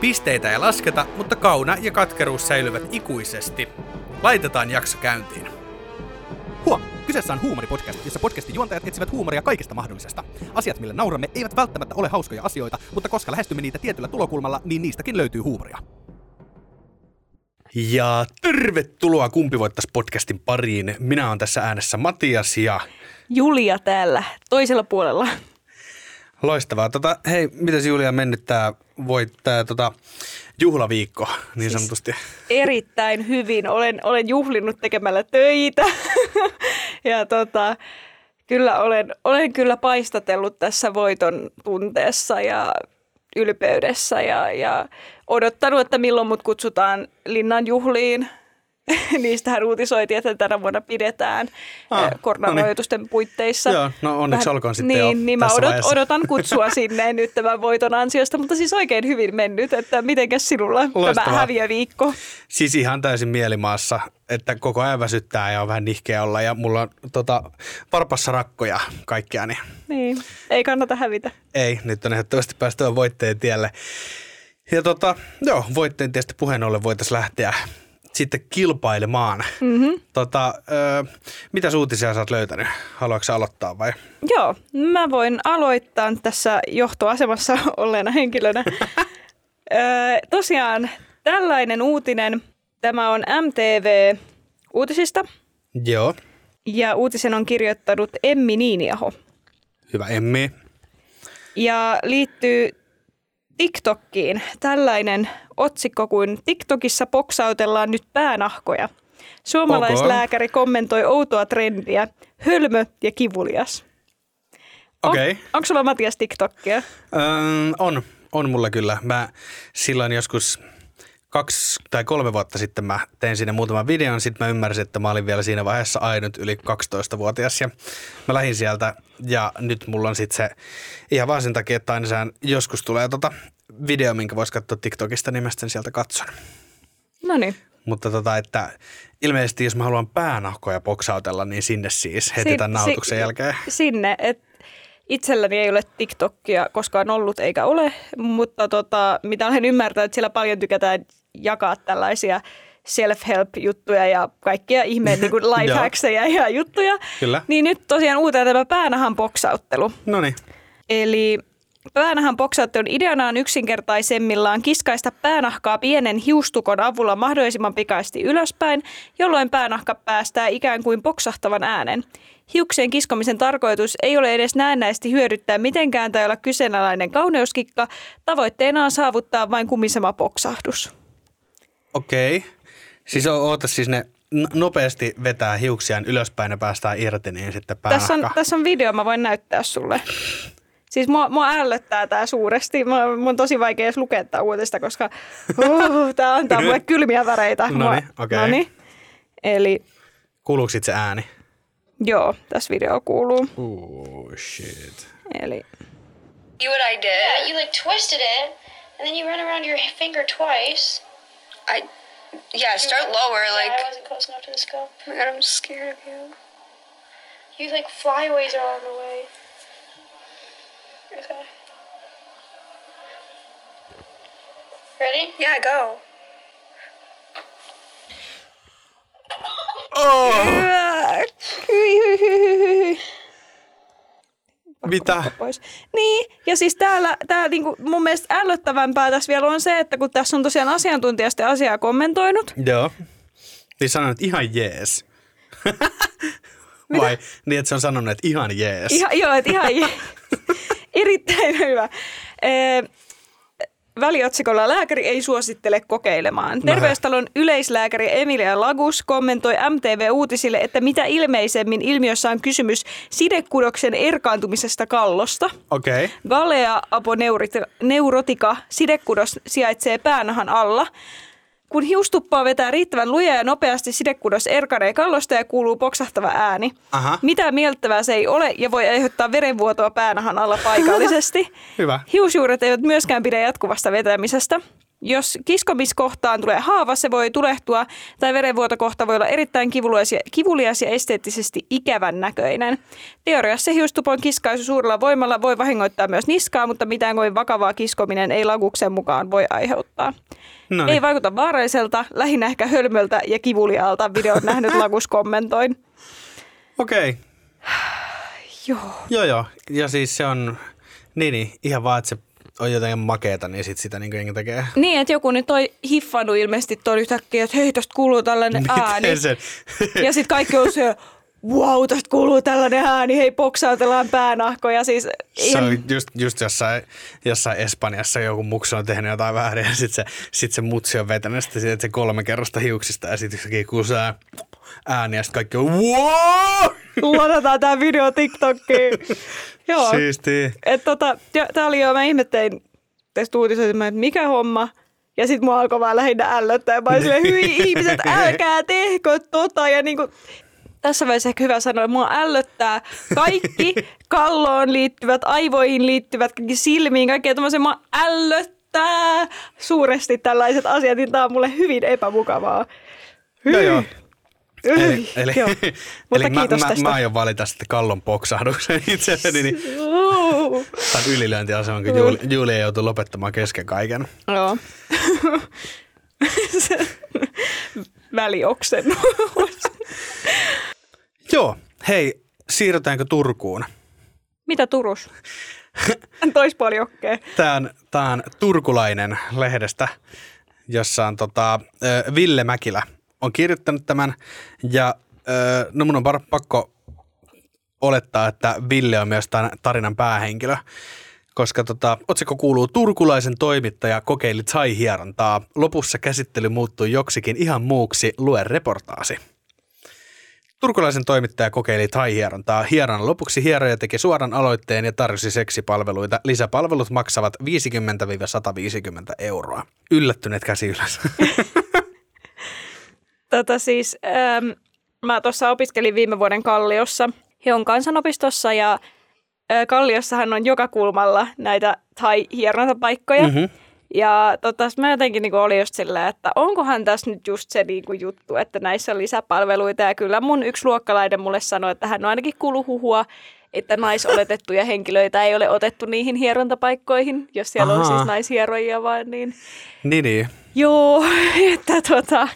Pisteitä ei lasketa, mutta kauna ja katkeruus säilyvät ikuisesti. Laitetaan jakso käyntiin. Huom! Kyseessä on huumoripodcast, jossa podcastin juontajat etsivät huumoria kaikesta mahdollisesta. Asiat, millä nauramme, eivät välttämättä ole hauskoja asioita, mutta koska lähestymme niitä tietyllä tulokulmalla, niin niistäkin löytyy huumoria. Ja tervetuloa Kumpi voittais podcastin pariin. Minä olen tässä äänessä Matias ja Julia täällä toisella puolella. loistavaa. Tota, hei, mitäs Julia mennyt tää, voit, tää tota, juhlaviikko niin Siis- sanotusti? Erittäin hyvin. Olen, olen juhlinut tekemällä töitä. ja tota, kyllä olen, olen kyllä paistatellut tässä voiton tunteessa ja ylpeydessä ja, ja odottanut, että milloin mut kutsutaan linnan juhliin. Niistähän uutisoitiin, että tänä vuonna pidetään Ah, ah, koronarajoitusten puitteissa. Joo, no onneksi olkoon sitten niin, jo Niin mä tässä odot, vaiheessa. odotan kutsua sinne nyt tämän voiton ansiosta, mutta siis oikein hyvin mennyt, että mitenkäs sinulla Loistavaa. tämä häviöviikko? Siis ihan täysin mielimaassa, että koko ajan väsyttää ja on vähän nihkeä olla ja mulla on tota, varpassa rakkoja kaikkea, niin Niin, ei kannata hävitä. ei, nyt on ehdottomasti päästävä voitteen tielle. Ja tota, joo, voitteen tietysti puheen ollen voitaisiin lähteä sitten kilpailemaan. Mm-hmm. Tota, ö, mitä uutisia sä oot löytänyt? Haluatko aloittaa vai? Joo, mä voin aloittaa tässä johtoasemassa olleena henkilönä. öö, tosiaan tällainen uutinen, tämä on MTV uutisista Joo, ja uutisen on kirjoittanut Emmi Niiniaho. hyvä Emmi. ja liittyy TikTokkiin. Tällainen otsikko kuin TikTokissa poksautellaan nyt päänahkoja. Suomalaislääkäri kommentoi outoa trendiä. Hölmö ja kivulias. On- Okei. Onko sulla Matias TikTokkia? Öö, on, on mulla kyllä. Mä silloin joskus kaksi tai kolme vuotta sitten mä tein sinne muutaman videon, sitten mä ymmärsin, että mä olin vielä siinä vaiheessa ainut yli 12-vuotias ja mä lähdin sieltä ja nyt mulla on sitten se ihan vaan sen takia, että aina sään joskus tulee tota video, minkä voisi katsoa TikTokista, niin mä sitten sieltä katson. No niin. Mutta tota, että ilmeisesti jos mä haluan päänahkoja poksautella, niin sinne siis heti Si- tämän si- nautuksen jälkeen. Sinne, että itselläni ei ole TikTokia koskaan ollut eikä ole, mutta tota, mitä olen ymmärtänyt, että siellä paljon tykätään jakaa tällaisia self-help-juttuja ja kaikkia ihmeen niin lifehackseja ja juttuja. Kyllä. Niin nyt tosiaan uutena tämä päänahan boksauttelu. No niin. Eli päänahan boksauttelun ideana on yksinkertaisemmillaan kiskaista päänahkaa pienen hiustukon avulla mahdollisimman pikaisesti ylöspäin, jolloin päänahka päästää ikään kuin boksahtavan äänen. Hiuksien kiskomisen tarkoitus ei ole edes näennäisesti hyödyttää mitenkään tai olla kyseenalainen kauneuskikka. Tavoitteena on saavuttaa vain kumisema boksahdus. Okei. Siis o- oota siis ne nopeasti vetää hiuksiaan ylöspäin ja päästään irti, niin sitten Tässä on, tässä on video, mä voin näyttää sulle. Siis mua, mua ällöttää tää suuresti. Mua, mun on tosi vaikea edes lukea tää uutista, koska uh, tää antaa mulle kylmiä väreitä. Mua- Noniin, okei. noniin. Eli Kuuluuko sit se ääni? joo, tässä video kuuluu. Oh shit. Eli See what I did? Yeah, you like twisted it, and then you run around your finger twice. I yeah, start lower. yeah, Like I wasn't close enough to the scope. oh my god, I'm scared of you. You like flyaways are on the way. Okay. Ready? Yeah, go. Oh, mitä? pois. Niin, ja siis täällä, täällä niinku mun mielestä ällöttävämpää tässä vielä on se, että kun tässä on tosiaan asiantuntija sitten asiaa kommentoinut, Joo. Niin sanon, että ihan jees. Vai niin, että se on sanonut, että ihan jees. Ihan, joo, että ihan erittäin hyvä. Ee, väliotsikolla lääkäri ei suosittele kokeilemaan. Terveystalon yleislääkäri Emilia Lagus kommentoi MTV-uutisille, että mitä ilmeisemmin ilmiössä on kysymys sidekudoksen erkaantumisesta kallosta. Okei. Okay. Galea aponeurotica sidekudos sijaitsee päänahan alla. Kun hiustuppaa vetää riittävän lujaa ja nopeasti sidekudos erkanee kallosta ja kuuluu poksahtava ääni. Aha. Mitä mieltävää se ei ole ja voi aiheuttaa verenvuotoa päänahan alla paikallisesti. Hyvä. Hiusjuuret eivät myöskään pidä jatkuvasta vetämisestä. Jos kiskomiskohtaan tulee haava, se voi tulehtua tai verenvuotokohta voi olla erittäin kivulias ja, kivulias ja esteettisesti ikävän näköinen. Teoriassa hiustupon kiskaisu suurella voimalla voi vahingoittaa myös niskaa, mutta mitään kovin vakavaa kiskominen ei laguksen mukaan voi aiheuttaa. No Ei vaikuta vaaralliselta, lähinnä ehkä hölmöltä ja kivuliaalta videon nähnyt Lagus kommentoin. Okei. Okay. Joo. Joo, joo. Ja siis se on, niin, niin ihan vaan, että se on jotenkin makeeta, niin sit sitä niin jengi tekee. Niin, että joku nyt toi hiffannut ilmeisesti toi yhtäkkiä, että hei, tosta kuuluu tällainen ääni. Miten se? Ja sitten kaikki on se, wow, tästä kuuluu tällainen ääni, hei, poksautellaan päänahkoja. Siis Se ihan, on just, just jossain, jossain Espanjassa joku muksu on tehnyt jotain väärin ja sitten se, sit se mutsi on vetänyt sitä, sit se kolme kerrosta hiuksista ja sitten yksikin se ääni ja sitten kaikki on wow! ladataan tämä video TikTokkiin. Joo. Siistiä. Et tota, tää oli jo, mä ihmettein tästä uutisoita, että mikä homma. Ja sitten mua alkoi vaan lähinnä ällöttää. Mä olin silleen, hyi ihmiset, älkää tehkö tota. Ja niinku, tässä vaiheessa ehkä hyvä sanoa, että mua ällöttää kaikki kalloon liittyvät, aivoihin liittyvät, kaikki silmiin, kaikkea tämmöisen mua ällöttää suuresti tällaiset asiat, niin tää on mulle hyvin epämukavaa. Joo, joo. Eli, Eli, joo. Mutta eli mä, mä, tästä. mä aion valita sitten kallon poksahduksen itselleni, niin tämän ylilyöntiaseman, kun Julia, Julia joutuu lopettamaan kesken kaiken. Joo. Välioksennus. Joo, hei, siirrytäänkö Turkuun? Mitä Turus? Toispuoli okkee. Tämä on, tää on turkulainen lehdestä, jossa on tota, Ville Mäkilä on kirjoittanut tämän. Ja no mun on pakko olettaa, että Ville on myös tämän tarinan päähenkilö. Koska tota, otsikko kuuluu Turkulaisen toimittaja kokeili chai-hierontaa. Lopussa käsittely muuttui joksikin ihan muuksi. Lue reportaasi. Turkulaisen toimittaja kokeili thai-hierontaa. Hieron lopuksi hieroja teki suoran aloitteen ja tarjosi seksipalveluita. Lisäpalvelut maksavat 50-150 euroa. Yllättyneet käsi ylös. Tota siis, ähm, mä tuossa opiskelin viime vuoden Kalliossa. He on kansanopistossa ja äh, Kalliossahan on joka kulmalla näitä thai-hierontapaikkoja. Mhm. Ja tota, mä jotenkin niinku olin just silleen, että onkohan tässä nyt just se niinku juttu, että näissä on lisäpalveluita. Ja kyllä mun yksi luokkalainen mulle sanoi, että hän on ainakin kuullut huhua, että naisoletettuja henkilöitä ei ole otettu niihin hierontapaikkoihin, jos siellä on Ahaa. siis naishieroja vaan niin. niin, niin. Joo, että tota,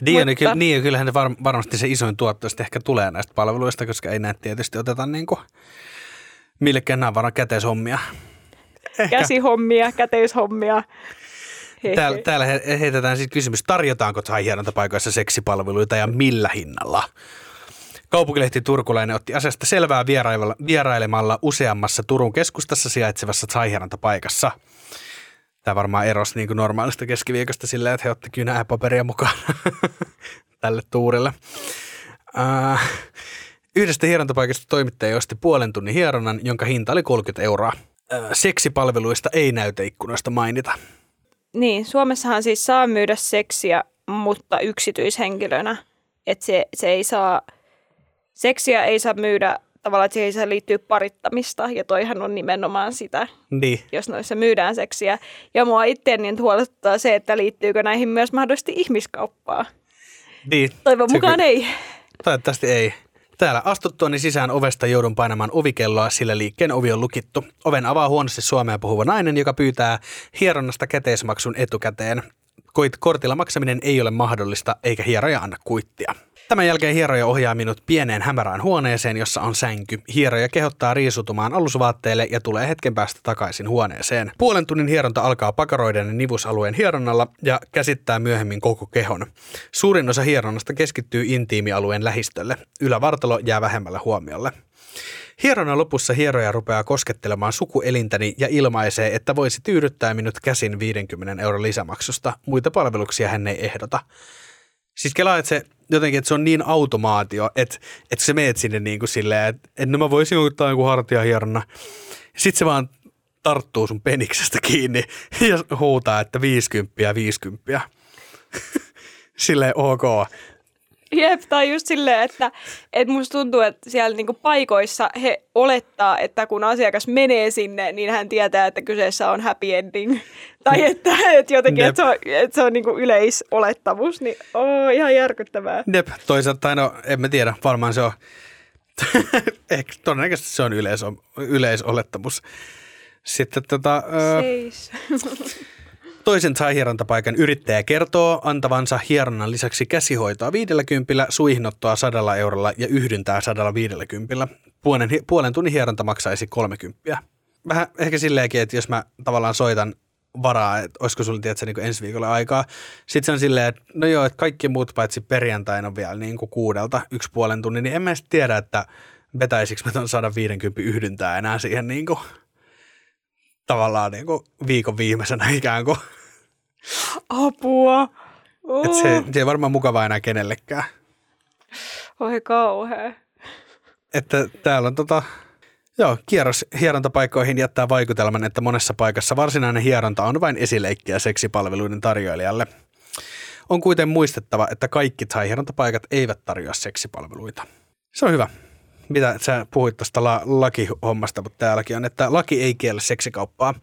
Niin, Mutta- niin, kyllähän ne var, varmasti se isoin tuotto sitten ehkä tulee näistä palveluista, koska ei näitä tietysti oteta niin kuin millekään nämä varan käteishommia. käsihommia, käteishommia. Täällä, täällä he- heitetään siis kysymys, tarjotaanko thai-hierontapaikoissa seksipalveluita ja millä hinnalla? Kaupunkilehti Turkulainen otti asiasta selvää vierailemalla, useammassa Turun keskustassa sijaitsevassa thai-hierontapaikassa. Tämä varmaan erosi niin kuin normaalista keskiviikosta silleen, että he otti kynää ja paperia mukaan tälle tuurille. Äh, yhdestä hierontapaikasta toimittaja osti puolen tunnin hieronnan, jonka hinta oli 30 euroa. Äh, seksipalveluista ei näyteikkunoista mainita. Niin, Suomessahan siis saa myydä seksiä, mutta yksityishenkilönä. Että se, se ei saa, seksiä ei saa myydä tavallaan, että siihen liittyä parittamista. Ja toihan on nimenomaan sitä, Niin, jos noissa myydään seksiä. Ja mua itseäni nyt huolestuttaa se, että liittyykö näihin myös mahdollisesti ihmiskauppaa. niin. Toivon Se mukaan ei. Toivottavasti ei. Täällä astuttuani sisään ovesta joudun painamaan ovikelloa, sillä liikkeen ovi on lukittu. Oven avaa huonosti suomea puhuva nainen, joka pyytää hieronnasta käteismaksun etukäteen. Koit kortilla maksaminen ei ole mahdollista, eikä hieroja anna kuittia. Tämän jälkeen hieroja ohjaa minut pieneen hämärään huoneeseen, jossa on sänky. Hieroja kehottaa riisutumaan alusvaatteelle ja tulee hetken päästä takaisin huoneeseen. Puolen tunnin hieronta alkaa pakaroiden ja nivusalueen hieronnalla ja käsittää myöhemmin koko kehon. Suurin osa hieronnasta keskittyy intiimialueen lähistölle. Ylävartalo jää vähemmälle huomiolle. Hierona lopussa hieroja rupeaa koskettelemaan sukuelintäni ja ilmaisee, että voisi tyydyttää minut käsin 50 euron lisämaksusta. Muita palveluksia hän ei ehdota. Siis kelaa, että se jotenkin, että se on niin automaatio, että, että sä meet sinne niin kuin silleen, että, että no mä voisin ottaa joku hartiahierona. Sitten se vaan tarttuu sun peniksestä kiinni ja huutaa, että 50 50. Silleen ok. Jep, tai just silleen, että, että musta tuntuu, että siellä niinku paikoissa he olettaa, että kun asiakas menee sinne, niin hän tietää, että kyseessä on happy ending. Tai että, että jotenkin, että se on, että se on niinku yleisolettamus, niin oo, ihan järkyttävää. Jep, toisaalta, no en mä tiedä, varmaan se on, ehkä todennäköisesti se on yleis, yleisolettamus. Sitten tota, ö, Seis. Toisen hierontapaikan yrittäjä kertoo antavansa hieronnan lisäksi käsihoitoa 50, suihnottoa 100 eurolla ja yhdyntää 150. Puolen, puolen tunnin hieronta maksaisi 30. Vähän ehkä silleenkin, että jos mä tavallaan soitan varaa, että olisiko sulla tietysti niin ensi viikolla aikaa. Sitten se on silleen, että no joo, että kaikki muut paitsi perjantaina on vielä niin kuin kuudelta yksi puolen tunnin, niin en mä tiedä, että vetäisikö mä ton 150 yhdyntää enää siihen niin kuin, tavallaan niin kuin viikon viimeisenä ikään kuin. Apua. Oh. Että se, se ei varmaan mukavaa enää kenellekään. Oi kauhea. Että täällä on tota, joo, kierros hierontapaikkoihin jättää vaikutelman, että monessa paikassa varsinainen hieronta on vain esileikkiä seksipalveluiden tarjoilijalle. On kuitenkin muistettava, että kaikki thai-hierontapaikat eivät tarjoa seksipalveluita. Se on hyvä. Mitä sä puhuit tuosta la- lakihommasta, mutta täälläkin on, että laki ei kiellä seksikauppaa.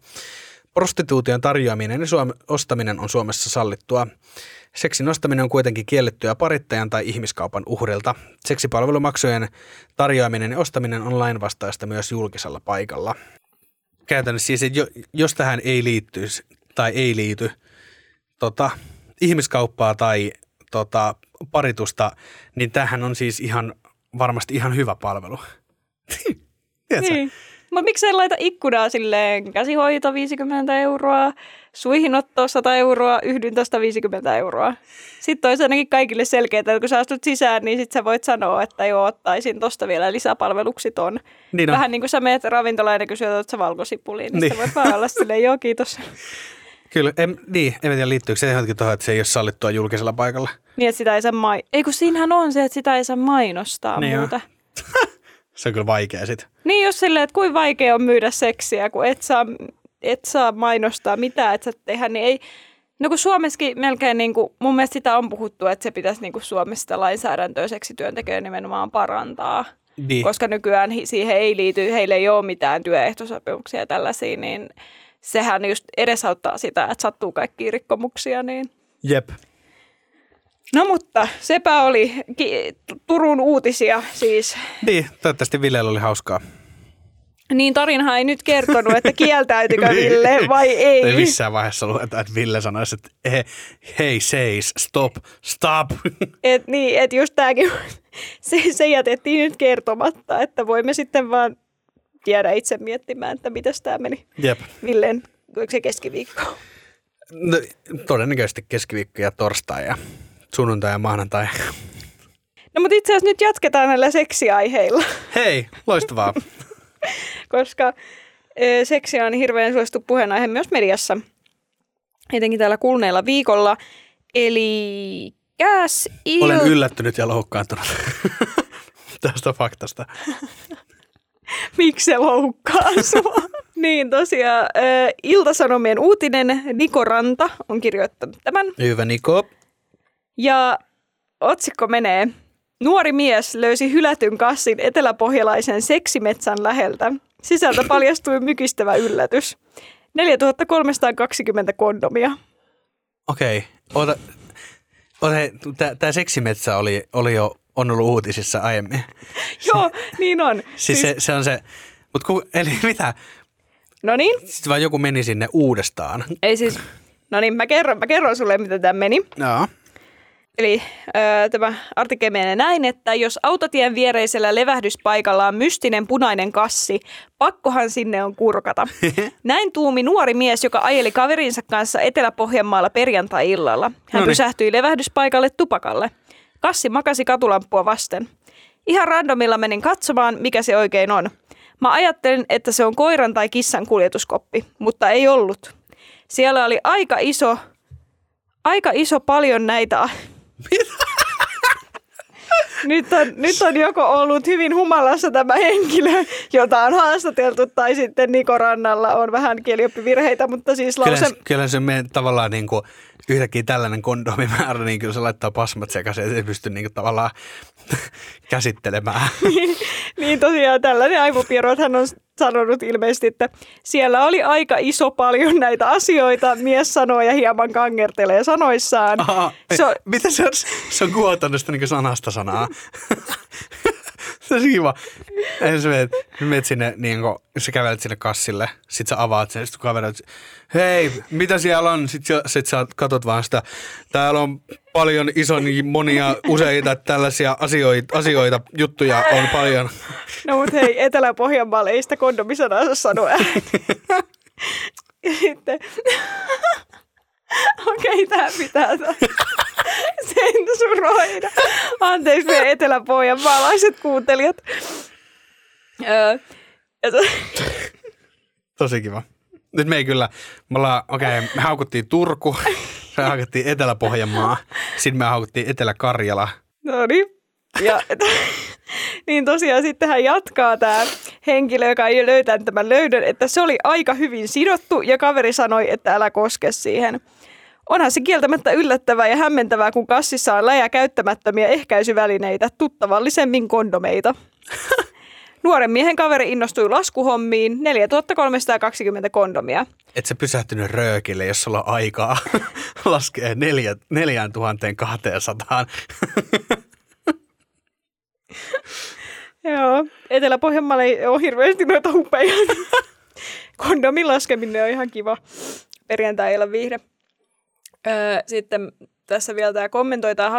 Prostituution tarjoaminen ja suom- ostaminen on Suomessa sallittua. Seksin ostaminen on kuitenkin kiellettyä parittajan tai ihmiskaupan uhrilta. Seksipalvelumaksujen tarjoaminen ja ostaminen on lainvastaista myös julkisella paikalla. Käytännössä siis, että jo- jos tähän ei liittyisi tai ei liity tota, ihmiskauppaa tai tota, paritusta, niin tähän on siis ihan varmasti ihan hyvä palvelu. Tiedätkö? Niin. Mutta miksei laita ikkunaa silleen käsihoito 50 euroa, suihinotto 100 euroa, yhdyntä 150 euroa. Sitten olisi ainakin kaikille selkeää, että kun sä astut sisään, niin sit sä voit sanoa, että joo, ottaisin tosta vielä lisäpalveluksi ton. Niin on. Vähän niin kuin sä meet ravintolaan ja kysyt, että sä valkosipuliin, niin, Niin. niin. sä voit vaan olla silleen, joo kiitos. Kyllä, en, niin, en tiedä liittyykö se johonkin tuohon, että se ei ole sallittua julkisella paikalla. Niin, että sitä ei saa mai... Ei kun siinähän on se, että sitä ei saa mainostaa Niin muuta. Se on kyllä vaikea sitten. Niin jos silleen, että kuin vaikea on myydä seksiä, kun et saa, et saa mainostaa mitään, et sä tehdä, niin ei... No kun Suomessakin melkein, niin kuin, mun mielestä sitä on puhuttu, että se pitäisi niin kuin Suomessa lainsäädäntöä seksityöntekijöiden nimenomaan parantaa. Niin. Koska nykyään siihen ei liity, heille ei ole mitään työehtosopimuksia ja tällaisia, niin sehän just edesauttaa sitä, että sattuu kaikkia rikkomuksia. Niin. Jep. No mutta sepä oli ki- Turun uutisia siis. Niin, toivottavasti Villellä oli hauskaa. Niin tarinahan ei nyt kertonut, että kieltäytykö Niin. Ville vai ei. Ei missään vaiheessa lueta, että Ville sanoisi, että he, hei seis, stop, stop. Et niin, et just tämäkin, se, se jätettiin nyt kertomatta, että voimme sitten vaan jäädä itse miettimään, että mitäs tämä meni Jep. Villen, oliko se keskiviikko? No, todennäköisesti keskiviikko ja torstai ja sunnuntai ja maanantai. No mutta itse asiassa nyt jatketaan näillä seksiaiheilla, Hei, loistavaa. koska ö, seksi on hirveän suosittu puheenaihe myös mediassa, etenkin täällä kuluneella viikolla. Eli käs il... Olen yllättynyt ja loukkaantunut tästä faktasta. Miksi se loukkaa sua? niin tosiaan, Iltasanomien uutinen Niko Ranta on kirjoittanut tämän. Hyvä Niko. Ja otsikko menee, nuori mies löysi hylätyn kassin eteläpohjalaisen seksimetsän läheltä. Sisältä paljastui mykistävä yllätys. 4320 kondomia. Okei, okay. tämä seksimetsä oli, oli jo on ollut uutisissa aiemmin. Joo, niin on. Siis se, se on se, mutta eli mitä? No niin, Sitten vaan joku meni sinne uudestaan. ei siis, no niin, mä kerron, mä kerron sulle, mitä tämä meni. Joo. Eli ö, tämä artikkeli menee näin, että jos autotien viereisellä levähdyspaikalla on mystinen punainen kassi, pakkohan sinne on kurkata. Näin tuumi nuori mies, joka ajeli kaverinsa kanssa Etelä-Pohjanmaalla perjantai-illalla. Hän Noniin. pysähtyi levähdyspaikalle tupakalle. Kassi makasi katulamppua vasten. Ihan randomilla menin katsomaan, mikä se oikein on. Mä ajattelin, että se on koiran tai kissan kuljetuskoppi, mutta ei ollut. Siellä oli aika iso, aika iso paljon näitä... Nyt on, nyt on joko ollut hyvin humalassa tämä henkilö, jota on haastateltu, tai sitten Niko Rannalla on vähän kielioppivirheitä, mutta siis Kyllä, lause... se- kyllä se menee tavallaan niin kuin yhtäkkiä tällainen kondomimäärä, niin kyllä se laittaa pasmat sekaisin, että ei pysty niin kuin tavallaan käsittelemään. Niin tosiaan tällainen hän on sanonut ilmeisesti, että siellä oli aika iso paljon näitä asioita, mies sanoo ja hieman kangertelee sanoissaan. Aha, Se on, Mitä se on? Se on kuotanut sitä niin sanasta sanaa. se on kiva. Ei sä meet, meet sinne, niin kun, sä kävelet sinne kassille, sit sä avaat sen, sit kaverit, hei, mitä siellä on? Sit, sä- sit sä katot vaan sitä, täällä on paljon ison, monia, useita tällaisia asioita, asioita juttuja on paljon. no mutta hei, Etelä-Pohjanmaalle ei sitä kondomisanaa saa sanoa. Ja sitten, okei, tämä pitää tää- sensuroida. Anteeksi meidän etelä-pohjanmaalaiset kuuntelijat. Öö, Tosi kiva. Nyt me ei kyllä, me ollaan, okei, okay, me haukuttiin Turku, me haukuttiin Etelä-Pohjanmaa, sitten me haukuttiin Etelä-Karjala. No niin. Ja, niin tosiaan sitten hän jatkaa tämä henkilö, joka ei löytänyt tämän löydön, että se oli aika hyvin sidottu ja kaveri sanoi, että älä koske siihen. Onhan se kieltämättä yllättävää ja hämmentävää, kun kassissa on läjä käyttämättömiä ehkäisyvälineitä, tuttavallisemmin kondomeita. Nuoren miehen kaveri innostui laskuhommiin, 4320 kondomia. Et sä pysähtynyt röökille, jos sulla on aikaa laskee neljä, 4200. Joo, Etelä-Pohjanmaalla ei ole hirveästi noita hupeja. Kondomin laskeminen on ihan kiva perjantai-illan viihde. Öö, sitten tässä vielä tämä kommentoi tämä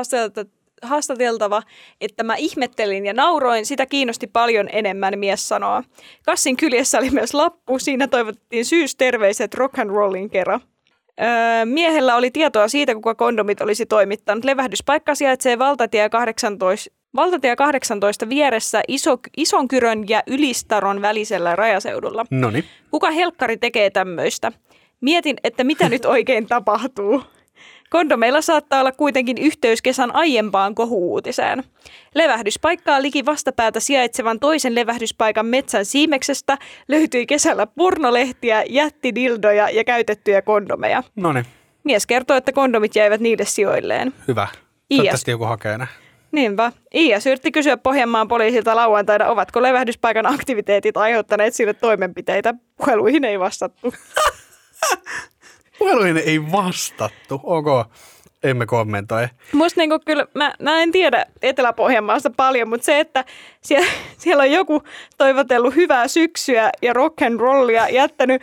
haastateltava, että mä ihmettelin ja nauroin, sitä kiinnosti paljon enemmän, mies sanoo. Kassin kyljessä oli myös lappu, siinä toivottiin syysterveiset rock and rollin kerran. Öö, miehellä oli tietoa siitä, kuka kondomit olisi toimittanut. Levähdyspaikka sijaitsee valtatie 18, valtatie 18 vieressä iso, Isonkyrön ja Ylistaron välisellä rajaseudulla. Noniin. Kuka helkkari tekee tämmöistä? Mietin, että mitä nyt oikein tapahtuu. Kondomeilla saattaa olla kuitenkin yhteys kesän aiempaan kohuutiseen. Levähdyspaikkaa liki vastapäätä sijaitsevan toisen levähdyspaikan metsän siimeksestä löytyi kesällä pornolehtiä, jättidildoja ja käytettyjä kondomeja. Noniin, Mies kertoi, että kondomit jäivät niille sijoilleen. hyvä. Toivottavasti joku hakee ne. Niinpä. Iias yritti kysyä Pohjanmaan poliisilta lauantaina, ovatko levähdyspaikan aktiviteetit aiheuttaneet sille toimenpiteitä. Puheluihin ei vastattu. Puheluihin ei vastattu. Ok, emme kommentoi. Musta niinku kyllä, mä, mä en tiedä Etelä-Pohjanmaasta paljon, mutta se, että siellä, siellä on joku toivotellut hyvää syksyä ja rock and rollia, jättänyt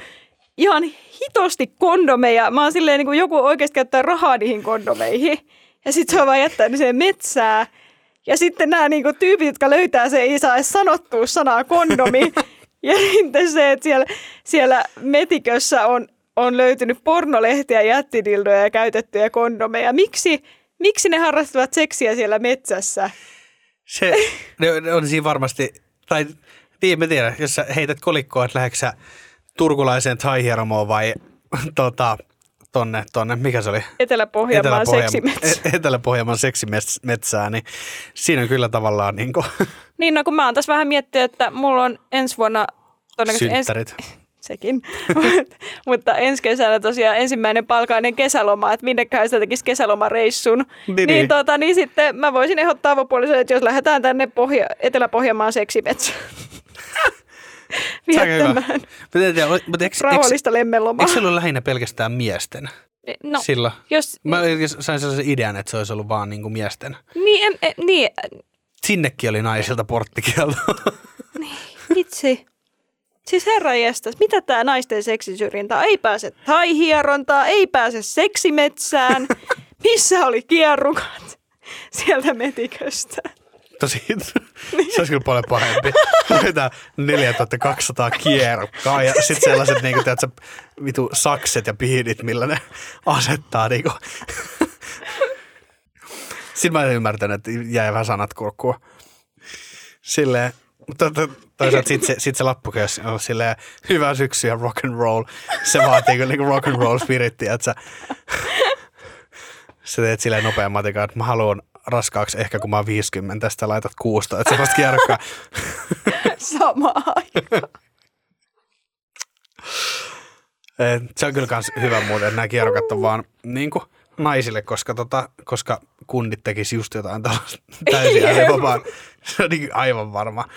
ihan hitosti kondomeja. Mä oon silleen, niin kuin joku oikeasti käyttää rahaa niihin kondomeihin. Ja sitten se on vaan jättänyt sen metsää. Ja sitten nämä niinku tyypit, jotka löytää se, ei saa edes sanottua sanaa kondomi. ja sitten se, että siellä, siellä metikössä on, on löytynyt pornolehtiä, jättidildoja ja käytettyjä kondomeja. Miksi, miksi ne harrastavat seksiä siellä metsässä? Se ne, on siinä varmasti, tai niin, mä tiedän, jos sä heität kolikkoa, että lähdetkö turkulaiseen thai vai tota, tonne, tonne, mikä se oli? Etelä-Pohjanmaan. E- Etelä-Pohjanmaan seksimetsää, niin siinä on kyllä tavallaan niin kuin Niin, no kun mä oon tässä vähän miettinyt, että mulla on ensi vuonna todennäköisesti ens, synttärit. Sekin, mutta ensi kesänä tosiaan ensimmäinen palkainen kesäloma, että minnekähän sitä tekisi kesälomareissun. Niin, niin, niin. tota, niin sitten mä voisin ehdottaa avopuolisolle, että jos lähdetään tänne Pohja, Etelä-Pohjanmaan seksimetsään viettämään rauhallista lemmenlomaa. eikö se ollut lähinnä pelkästään miesten No, silloin? jos, Mä sain sellaisen idean, että se olisi ollut vaan niin kuin miesten. niin, en, en, niin, Sinnekin oli naisilta porttikielto. vitsi. Siis herra jestas, mitä tämä naisten seksisyrjintä? Ei pääse taihierontaa, ei pääse seksimetsään. Missä oli kierrukat? Sieltä metiköstä. Tosi, se olisi kyllä paljon pahempi. Löytää 4200 kierrukkaa ja sitten sellaiset niinku, tiedätkö, vitu sakset ja pihdit, millä ne asettaa niinku. Sitten mä en ymmärtänyt, että jäi vähän sanat kurkkuun. Silleen, mutta toisaalta sitten se, sit se lappukeys on silleen hyvä syksy ja rock and roll. Se vaatii kyllä niinku rock and roll spirittiä, että sä, sä teet silleen nopean matikan, että mä haluan raskaaksi ehkä kun mä oon 50, tästä laitat kuusta, että se vasta kierrokkaa. Sama aika. Et Se on kyllä kans hyvä muuten, että nämä kierrokat on vaan niin kuin naisille, koska, tota, koska kundit tekisi just jotain täysin älyvapaan. Se on niin aivan varma.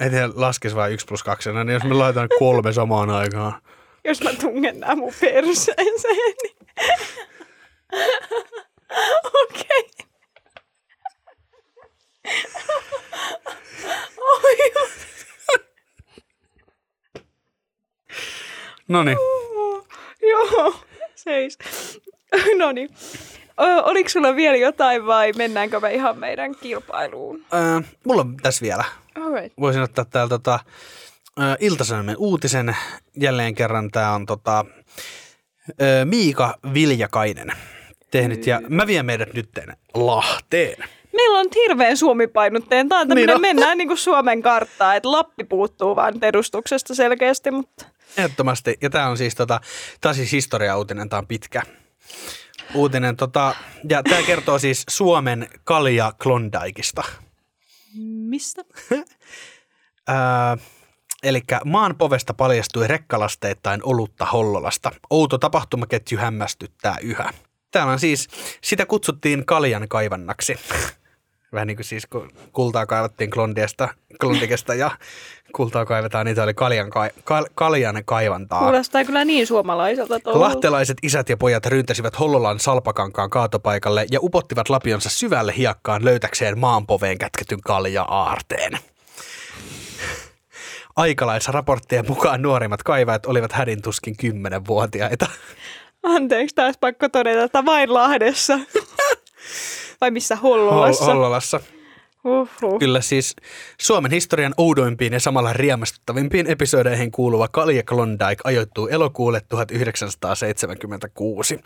Että he laskisi vain yksi plus kaksi, niin jos me laitan kolme samaan aikaan. Jos mä tungen nää mun perseeseen, niin... Okei. Oi, No niin, joo, seis. No niin. Oliko sulla vielä jotain vai mennäänkö me ihan meidän kilpailuun? öö, mulla on tässä vielä. Alright. Voisin ottaa täältä tota, Ilta-Sanomien uutisen. Jälleen kerran tämä on tota, Miika Viljakainen tehnyt. Ja mä vien meidät nytten Lahteen. Meillä on hirveän suomipainotteen. Tämä on tämmöinen, Niin on. mennään niin kuin Suomen karttaa, että Lappi puuttuu vaan edustuksesta selkeästi, mutta Ehdottomasti. Ja tämä on siis, tota, tää on siis historia-uutinen, tämä on pitkä uutinen. Tota, ja tämä kertoo siis Suomen kalja Klondikeista. mistä? Öö, Eli maan povesta paljastui rekkalasteittain olutta Hollolasta. Outo tapahtumaketju hämmästyttää yhä. Täällä on siis, sitä kutsuttiin kaljan kaivannaksi. Vähän niin kuin siis, kun kultaa kaivattiin Klondiesta, Klondikesta ja kultaa kaivetaan, niitä oli kaljan, kai, kal, kaljan kaivantaa. Kuulostaa kyllä niin suomalaiselta touhulta. Lahtelaiset isät ja pojat ryntäsivät Hollolan salpakankaan kaatopaikalle ja upottivat lapionsa syvälle hiekkaan löytäkseen maanpoveen kätketyn kalja-aarteen. Aikalaisraporttien mukaan nuorimmat kaivajat olivat hädintuskin kymmenenvuotiaita. Anteeksi, taas pakko todeta, että vain Lahdessa. Vai missä Hollolassa? Hol- Hollolassa. Uhuh. Kyllä siis Suomen historian oudoimpiin ja samalla riemastuttavimpiin episodeihin kuuluva Kalja Klondike ajoittuu elokuulle 1976.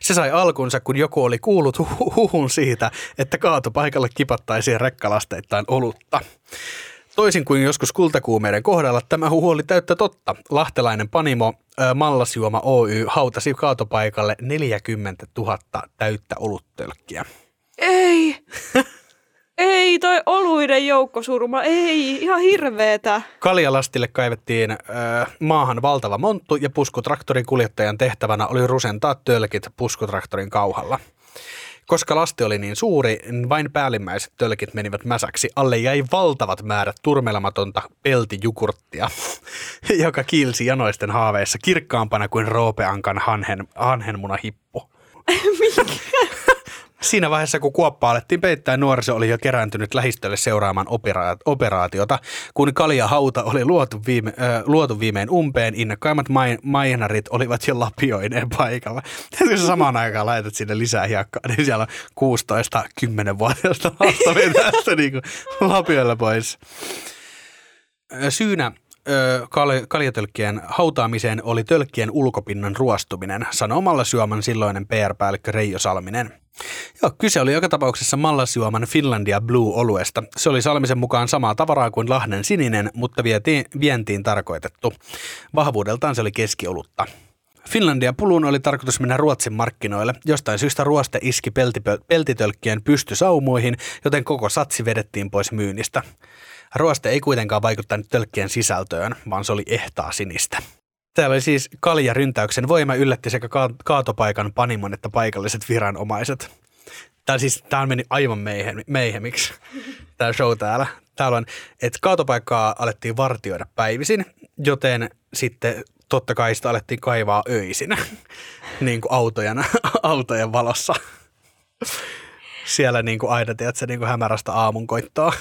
Se sai alkunsa, kun joku oli kuullut hu- huhun siitä, että kaatopaikalle kipattaisiin rekkalasteittain olutta. Toisin kuin joskus kultakuumeiden kohdalla, tämä huhu oli täyttä totta. Lahtelainen Panimo Mallasjuoma Oy hautasi kaatopaikalle 40 000 täyttä oluttölkkiä. Ei! Ei, toi oluiden joukkosurma, ei, ihan hirveetä. Kaljalastille kaivettiin ö, maahan valtava monttu ja puskutraktorin kuljettajan tehtävänä oli rusentaa tölkit puskutraktorin kauhalla. Koska lasti oli niin suuri, vain päällimmäiset tölkit menivät mäsäksi. Alle jäi valtavat määrät turmelamatonta peltijukurttia, joka kiilsi janoisten haaveissa kirkkaampana kuin roopeankan hanhen, hanhenmunahippu. Siinä vaiheessa, kun kuoppa alettiin peittää, nuoriso oli jo kerääntynyt lähistölle seuraamaan opera- operaatiota. Kun kalja hauta oli luotu, viime, äh, luotu viimein umpeen, innokkaimmat mai- mainarit olivat jo lapioineen paikalla. Sä samaan aikaan laitat sinne lisää hiekkaa, niin siellä on 16 10-vuotiaista lasta vetää sitä niin lapioilla pois. Syynä kaljatölkkien hautaamiseen oli tölkkien ulkopinnan ruostuminen, sanoo Mallasjuoman silloinen PR-päällikkö Reijo Salminen. Joo, kyse oli joka tapauksessa Mallasjuoman Finlandia Blue-oluesta. Se oli Salmisen mukaan samaa tavaraa kuin Lahden sininen, mutta vietiin, vientiin tarkoitettu. Vahvuudeltaan se oli keskiolutta. Finlandia Pulun oli tarkoitus mennä Ruotsin markkinoille. Jostain syystä ruoste iski peltipö- peltitölkkien pystysaumoihin, joten koko satsi vedettiin pois myynnistä. Ruoste ei kuitenkaan vaikuttanut tölkkien sisältöön, vaan se oli ehtaa sinistä. Täällä oli siis kaljaryntäyksen voima yllätti sekä ka- kaatopaikan panimon että paikalliset viranomaiset. Tää, siis, tää on mennyt aivan meihem, meihemiksi, tämä show täällä. Täällä on, että kaatopaikkaa alettiin vartioida päivisin, joten sitten totta kai sitä alettiin kaivaa öisin, niin kuin autojen, autojen valossa. Siellä niin kuin aina, tiedätkö, niin kuin hämärästä aamunkoittoa.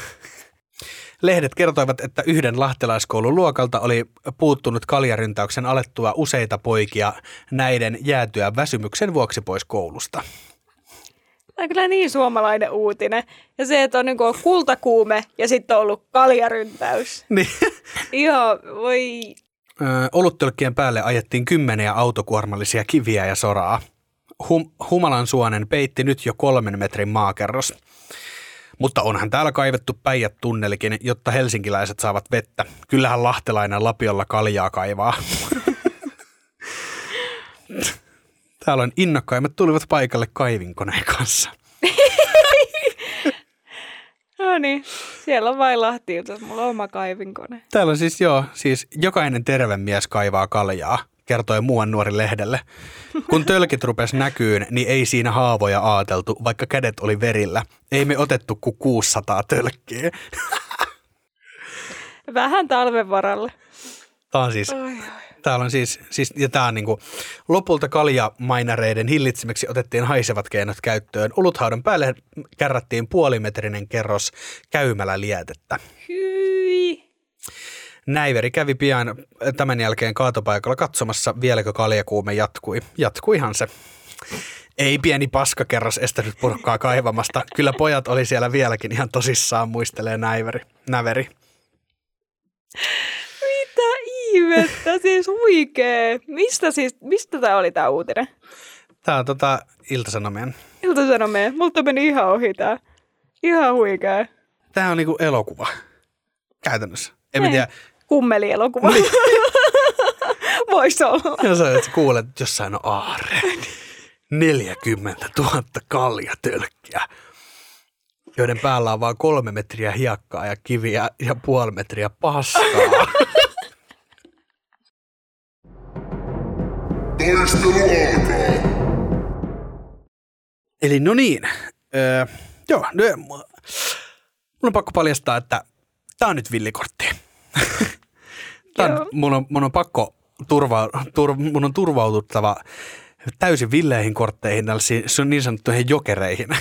Lehdet kertoivat, että yhden lahtelaiskoulun luokalta oli puuttunut kaljaryntäyksen alettua useita poikia näiden jäätyä väsymyksen vuoksi pois koulusta. Tämä on kyllä niin suomalainen uutinen. Ja se, että on niin kuin kultakuume ja sitten on ollut kaljaryntäys. Niin. Ihan, voi... Oluttölkkien päälle ajettiin kymmeniä autokuormallisia kiviä ja soraa. Hum, humalan suonen peitti nyt jo kolmen metrin maakerros. Mutta onhan täällä kaivettu päijät tunnelikin, jotta helsinkiläiset saavat vettä. Kyllähän lahtelainen Lapiolla kaljaa kaivaa. Täällä on innokkaimmat tulivat paikalle kaivinkoneen kanssa. No niin, siellä on vain Lahtiilta. Mulla on oma kaivinkone. Täällä on siis joo, siis jokainen terve mies kaivaa kaljaa, kertoi muuan nuori lehdelle. Kun tölkit rupes näkyyn, niin ei siinä haavoja aateltu, vaikka kädet oli verillä. Ei me otettu kuin 600 tölkkiä. Vähän talven varalle. Tää on siis, Oi, oi. täällä on siis, siis ja tää on niinku, lopulta kaljamainareiden hillitsemeksi otettiin haisevat keinot käyttöön. Oluthaudan päälle kärrättiin puolimetrinen kerros käymällä lietettä. Hyi. Näiveri kävi pian tämän jälkeen kaatopaikalla katsomassa, vieläkö kaljakuume jatkui. Jatkuihan se. Ei pieni paskakerros estänyt purkkaa kaivamasta. Kyllä pojat oli siellä vieläkin ihan tosissaan, muistelee näiveri. näveri. Mitä ihmettä, siis huikee. Mistä siis, mistä tää oli tää uutinen? Tämä on tota Ilta-Sanomien. Ilta-Sanomien. Multa meni ihan ohi tää. Ihan huikee. Tämä on niinku elokuva. Käytännössä. En Ei. tiedä. Kummelielokuva. Voisi olla. Jos sä et kuule, että jossain on aarre. 40 000 kaljatölkkiä, joiden päällä on vain kolme metriä hiekkaa ja kiviä ja puoli metriä paskaa. Taistelu alkaa. Eli no niin, öö, joo, no, mulla on pakko paljastaa, että tämä on nyt villikortti. On, mun, on, mun on pakko turva, tur, mun on turvaututtava täysin villeihin kortteihin, tällaisiin niin sanottuihin jokereihin,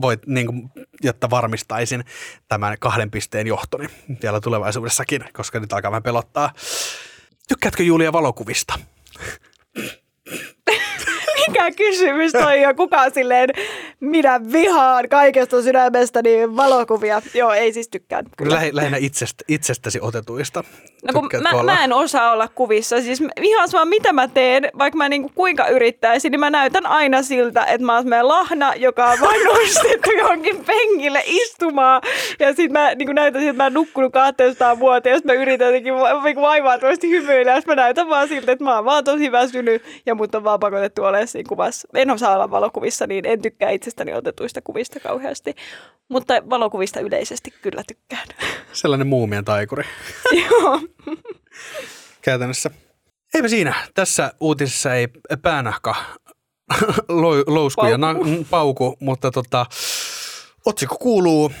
Voit, niin kuin, jotta varmistaisin tämän kahden pisteen johtoni vielä tulevaisuudessakin, koska nyt alkaa vähän pelottaa. Tykkäätkö Julia valokuvista? Mikä kysymys toi on? Kuka silleen, minä vihaan kaikesta sydämestäni valokuvia. Joo, ei siis tykkään. Kyllä. Lähi, lähinnä itsestä, itsestäsi otetuista. No kun mä, olla? mä en osaa olla kuvissa. Siis ihan sama mitä mä teen, vaikka mä niinku kuinka yrittäisin, niin mä näytän aina siltä, että mä oon semmoinen lahna, joka on vain nostettu johonkin penkille istumaan. Ja sit mä niinku näytän siltä, että mä oon nukkunut 200 vuotta, ja sit mä yritän jotenkin va- vaivaattomasti hymyillä. Ja mä näytän vaan siltä, että mä oon vaan tosi väsynyt ja mut on vaan pakotettu olemaan kuvassa. En osaa olla valokuvissa, niin en tykkää itsestäni otetuista kuvista kauheasti. Mutta valokuvista yleisesti kyllä tykkään. Sellainen muumien taikuri Joo. käytännössä. Eipä siinä. Tässä uutisessa ei päänahka lou- lousku ja na- pauku, mutta tota, otsikko kuuluu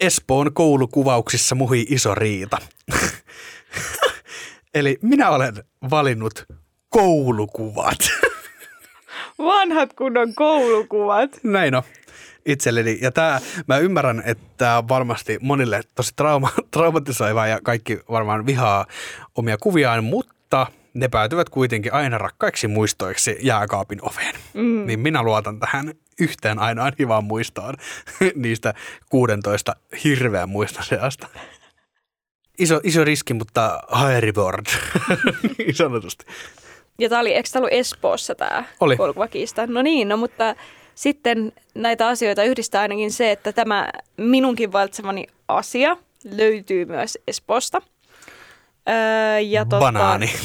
Espoon koulukuvauksissa muhi iso riita. Eli minä olen valinnut koulukuvat. Vanhat kunnon koulukuvat. Näin on itselleni. Ja tää, mä ymmärrän, että tämä on varmasti monille tosi trauma, traumatisoivaa ja kaikki varmaan vihaa omia kuviaan, mutta ne päätyvät kuitenkin aina rakkaiksi muistoiksi jääkaapin oveen. Mm. Niin minä luotan tähän yhteen ainoaan hyvään muistoon niistä 16 hirveän muiston seasta. Iso, iso riski, mutta high reward, niin sanotusti. Ja tämä oli, eikö tämä ollut Espoossa tämä Oli. koulukuvakiista? No niin, no mutta sitten näitä asioita yhdistää ainakin se, että tämä minunkin valitsemani asia löytyy myös Espoosta. Öö, ja tota, Banaani.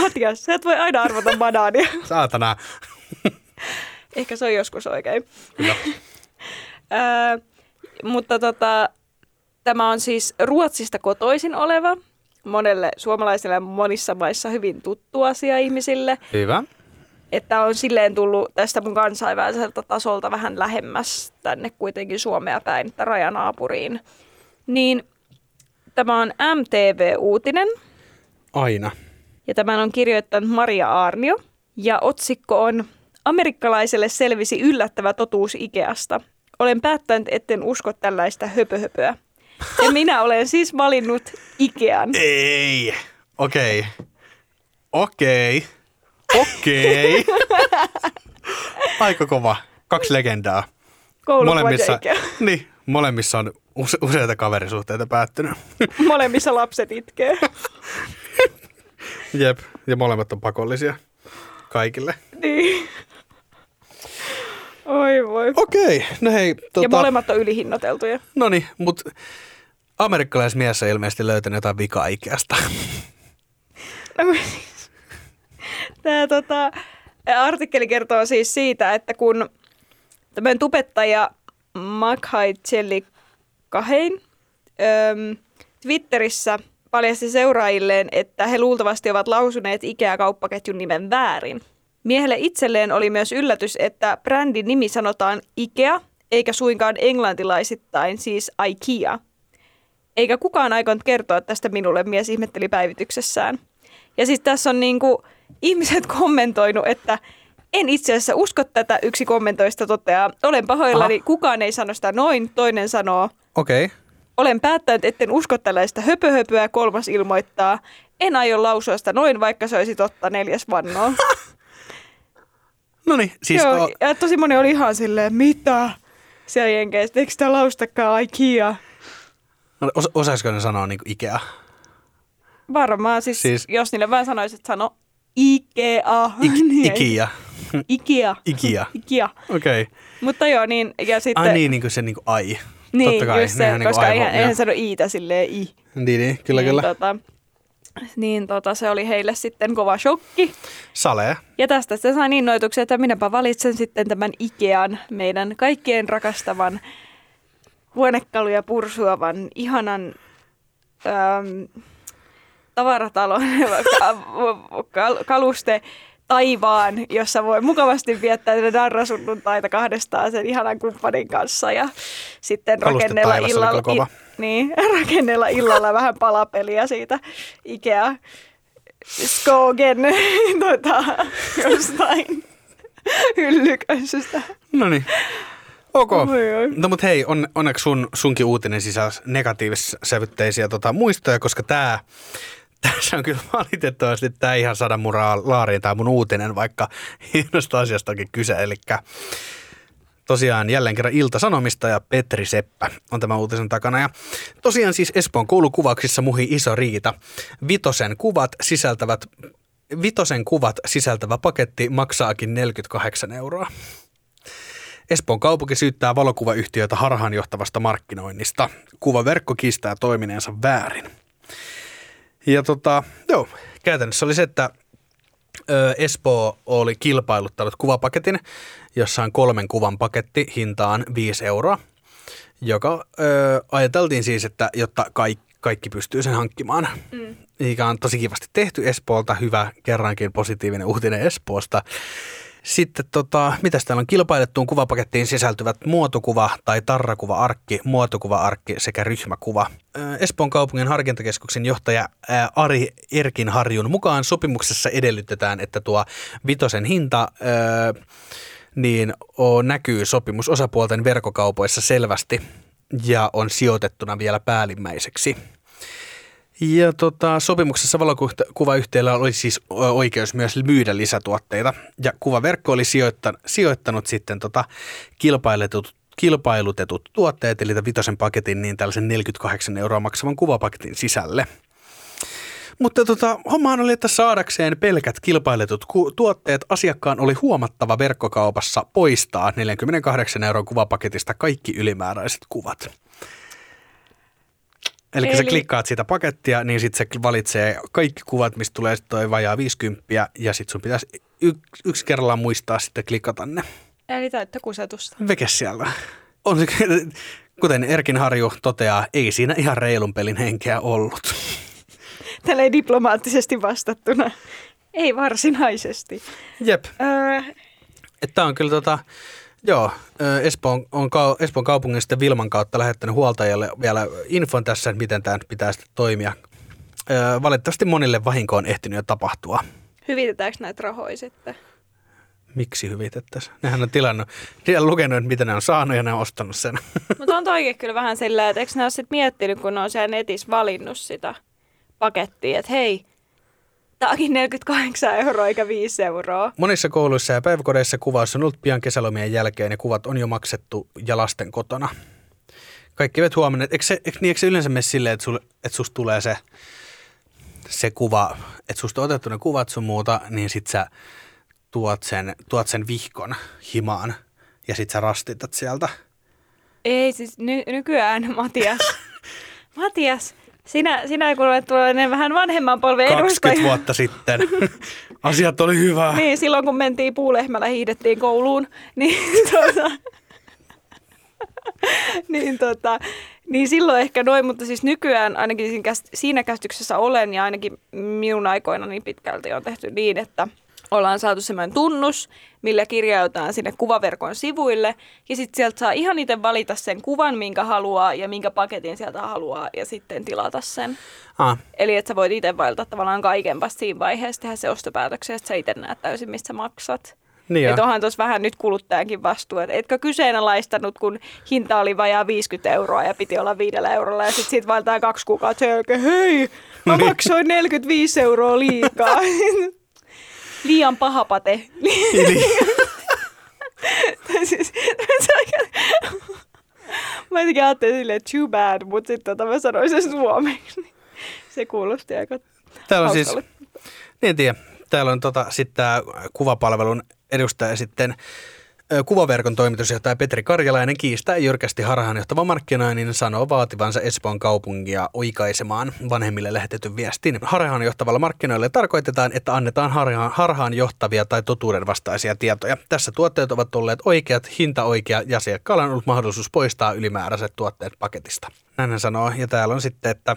Matias, sä et voi aina arvata banaania. Saatana. Ehkä se on joskus oikein. Kyllä. Öö, mutta tota, tämä on siis Ruotsista kotoisin oleva, monelle suomalaiselle ja monissa maissa hyvin tuttu asia ihmisille. Hyvä. Että on silleen tullut tästä mun kansainväliseltä tasolta vähän lähemmäs tänne kuitenkin Suomea päin, että rajanaapuriin. Niin tämä on MTV-uutinen Aina. ja tämän on kirjoittanut Maria Aarnio. Ja otsikko on Amerikkalaiselle selvisi yllättävä totuus Ikeasta. Olen päättänyt, etten usko tällaista höpöhöpöä. Ja minä olen siis valinnut Ikean. Ei. Okei. Okei. Okei. Aika kova. Kaksi legendaa. Molemmissa, niin, molemmissa on use, useita kaverisuhteita päättynyt. Molemmissa lapset itkee. Jep. Ja molemmat on pakollisia kaikille. Niin. Oi, Oi voi. Okei, no hei. Tota, Ja molemmat on ylihinnoiteltuja. No niin, mutta amerikkalaismies on ilmeisesti löytänyt jotain vikaa Ikeasta. No, siis, Tämä tota, artikkeli kertoo siis siitä, että kun tämmöinen tubettaja Makhai Jelly Kahein öm, Twitterissä paljasti seuraajilleen, että he luultavasti ovat lausuneet IKEA-kauppaketjun nimen väärin. Miehelle itselleen oli myös yllätys, että brändin nimi sanotaan IKEA, eikä suinkaan englantilaisittain, siis IKEA. Eikä kukaan aikonut kertoa tästä minulle, mies ihmetteli päivityksessään. Ja siis tässä on niinku ihmiset kommentoinut, että en itse asiassa usko tätä, yksi kommentoista toteaa. Olen pahoillani, Aha. kukaan ei sano sitä noin, toinen sanoo, Okei. Okay. olen päättänyt, etten usko tällaista höpöhöpöä, kolmas ilmoittaa. En aio lausua sitä noin, vaikka se olisi totta, neljäs vannoo. No niin, siis Joo, o, ja tosi moni oli ihan silleen, mitä? Siellä jenkeistä, eikö sitä laustakaan IKEA? Os, osaisiko ne sanoa niin Ikea? Varmaan siis, Siis- jos niille vaan sanoisit, että sano IKEA. Ik, niin Ikea. Ikea. Ikea. Ikea. Okei. Okay. Mutta joo, niin, ja sitten... Ai niin, niin kuin se niin kuin ai. niin Totta kai, just se, niinku koska aivo- eihän, sano iitä silleen i. Niin, niin, kyllä, niin, kyllä. Tota, niin tota, se oli heille sitten kova shokki. Sale. Ja tästä se sai innoituksen, että minäpä valitsen sitten tämän Ikean, meidän kaikkien rakastavan, huonekaluja pursuavan, ihanan äm, tavaratalon ka- kal- kaluste taivaan, jossa voi mukavasti viettää darrasunnuntaita kahdestaan sen ihanan kumppanin kanssa ja sitten Kaluste rakennella illalla, kova. niin, rakennella illalla vähän palapeliä siitä Ikea Skogen tota, jostain hyllyköisystä. No niin. Ok. Oi, oi. No mut hei, on, onneksi sun, sunkin uutinen sisälsi negatiivissävytteisiä tota, muistoja, koska tää, tässä on kyllä valitettavasti tää ihan saada muraa laariin tää mun uutinen, vaikka hienosta asiasta onkin kyse. Eli tosiaan jälleen kerran Ilta-Sanomista ja Petri Seppä on tämä uutisen takana. Ja tosiaan siis Espoon koulukuvauksissa muhi iso riita. Vitosen kuvat sisältävät Vitosen kuvat sisältävä paketti maksaakin 48 euroa. Espoon kaupunki syyttää valokuvayhtiöitä harhaanjohtavasta markkinoinnista. Kuvaverkko kiistää toimineensa väärin. Ja tota, joo, käytännössä oli se, että ö, Espoo oli kilpailuttanut kuvapaketin, jossa on kolmen kuvan paketti hintaan 5 euroa, joka ö, ajateltiin siis, että jotta kaikki, kaikki pystyy sen hankkimaan. Mm. Mikä on tosi kivasti tehty Espoolta, hyvä kerrankin positiivinen uutinen Espoosta. Sitten tota, mitäs täällä on kilpailettuun kuvapakettiin sisältyvät muotokuva tai tarrakuva-arkki, muotokuva-arkki sekä ryhmäkuva. Espoon kaupungin harkintakeskuksen johtaja Ari Erkinharjun mukaan sopimuksessa edellytetään, että tuo vitosen hinta niin näkyy sopimusosapuolten verkkokaupoissa selvästi ja on sijoitettuna vielä päällimmäiseksi. Ja tota, sopimuksessa valokuvayhtiöllä oli siis oikeus myös myydä lisätuotteita. Ja kuvaverkko oli sijoittanut, sijoittanut sitten tota kilpailetut, kilpailutetut tuotteet, eli tämän vitosen paketin, niin tällaisen 48 euroa maksavan kuvapaketin sisälle. Mutta tota, hommahan oli, että saadakseen pelkät kilpailetut ku- tuotteet asiakkaan oli huomattava verkkokaupassa poistaa 48 euron kuvapaketista kaikki ylimääräiset kuvat. Eli, Eli sä klikkaat sitä pakettia, niin sitten se valitsee kaikki kuvat, mistä tulee sitten toi vajaa 50, ja sitten sun pitäisi yksi kerrallaan muistaa sitten klikata ne. Eli täyttä kusetusta. Veke siellä. On se, kuten Erkin Harju toteaa, ei siinä ihan reilun pelin henkeä ollut. Tälleen diplomaattisesti vastattuna. Ei varsinaisesti. Jep. Öö, Että on kyllä tota, joo, Espoon, on Espoon kaupungin sitten Vilman kautta lähettänyt huoltajalle vielä infon tässä, että miten tämä pitää sitten toimia. Valitettavasti monille vahinko on ehtinyt jo tapahtua. hyvitetäänkö näitä rahoja sitten? Miksi hyvitettäisiin? Nehän on tilannut, ne on lukenut, että mitä ne on saanut ja ne on ostanut sen. Mutta on toikin kyllä vähän sillä, että eikö ne ole sit miettinyt, kun ne on siellä netissä valinnut sitä pakettia, että hei, onkin 48 euroa eikä 5 euroa. Monissa kouluissa ja päiväkodeissa kuvaus on ollut pian kesälomien jälkeen ja kuvat on jo maksettu ja lasten kotona. Kaikki eivät huomanneet, eikö, se, eikö, niin, eikö se yleensä mene silleen, että, sul, että susta tulee se, se kuva, että susta on otettu ne kuvat sun muuta, niin sit sä tuot sen, tuot sen vihkon himaan ja sit sä rastitat sieltä. Ei siis ny- nykyään, Matias. Matias, sinä, sinä kun olet tuollainen vähän vanhemman polven 20 edustaja. vuotta sitten. Asiat oli hyvää. Niin, silloin kun mentiin puulehmällä hiidettiin kouluun, niin, tota, niin, tota, niin silloin ehkä noin, mutta siis nykyään ainakin siinä käsityksessä olen ja ainakin minun aikoina niin pitkälti on tehty niin, että ollaan saatu semmoinen tunnus, millä kirjautetaan sinne kuvaverkon sivuille ja sitten sieltä saa ihan itse valita sen kuvan, minkä haluaa ja minkä paketin sieltä haluaa ja sitten tilata sen. Ah, Eli että sä voit itse valita tavallaan kaiken vasta siinä vaiheessa tehdä se ostopäätöksen, että sä itse näet täysin, mistä maksat. niin Että onhan tuossa vähän nyt kuluttajankin vastuu. Et etkö kyseenalaistanut, kun hinta oli vajaa 50 euroa ja piti olla viidellä eurolla. Ja sitten siitä valitaan kaksi kuukautta jälkeen, hei, mä Niin. maksoin 45 euroa liikaa. Liian paha pate. Tai siis, mä jotenkin ajattelin silleen, too bad, mutta sitten tota, mä sanoin sen suomeksi. Se kuulosti aika Täällä on siis, niin en tiedä, täällä on tota, sitten tämä kuvapalvelun edustaja sitten Kuvaverkon toimitusjohtaja Petri Karjalainen kiistää jyrkästi harhaanjohtava markkinoinnin sanoo vaativansa Espoon kaupungia oikaisemaan vanhemmille lähetetyn viestin. Harhaanjohtavalla markkinoilla tarkoitetaan, että annetaan harhaan, harhaanjohtavia tai totuuden vastaisia tietoja. Tässä tuotteet ovat olleet oikeat, hinta oikea ja asiakkaalla on ollut mahdollisuus poistaa ylimääräiset tuotteet paketista. Näin hän sanoo. Ja täällä on sitten, että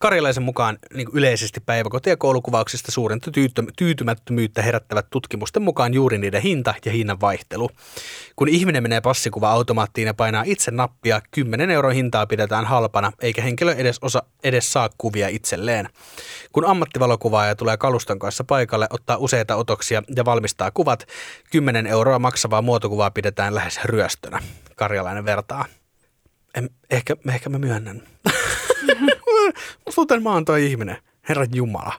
Karjalaisen mukaan niin yleisesti päiväkoti- ja koulukuvauksista suurinta tyytymättömyyttä herättävät tutkimusten mukaan juuri niiden hinta ja hinnan vaihtelu. Kun ihminen menee passikuva-automaattiin ja painaa itse nappia, 10 euron hintaa pidetään halpana, eikä henkilö edes, osa, edes saa kuvia itselleen. Kun ammattivalokuvaaja tulee kaluston kanssa paikalle, ottaa useita otoksia ja valmistaa kuvat, 10 euroa maksavaa muotokuvaa pidetään lähes ryöstönä. Karjalainen vertaa. En, ehkä, ehkä mä myönnän. Musta tuntuu, mä oon toi ihminen. Herran Jumala.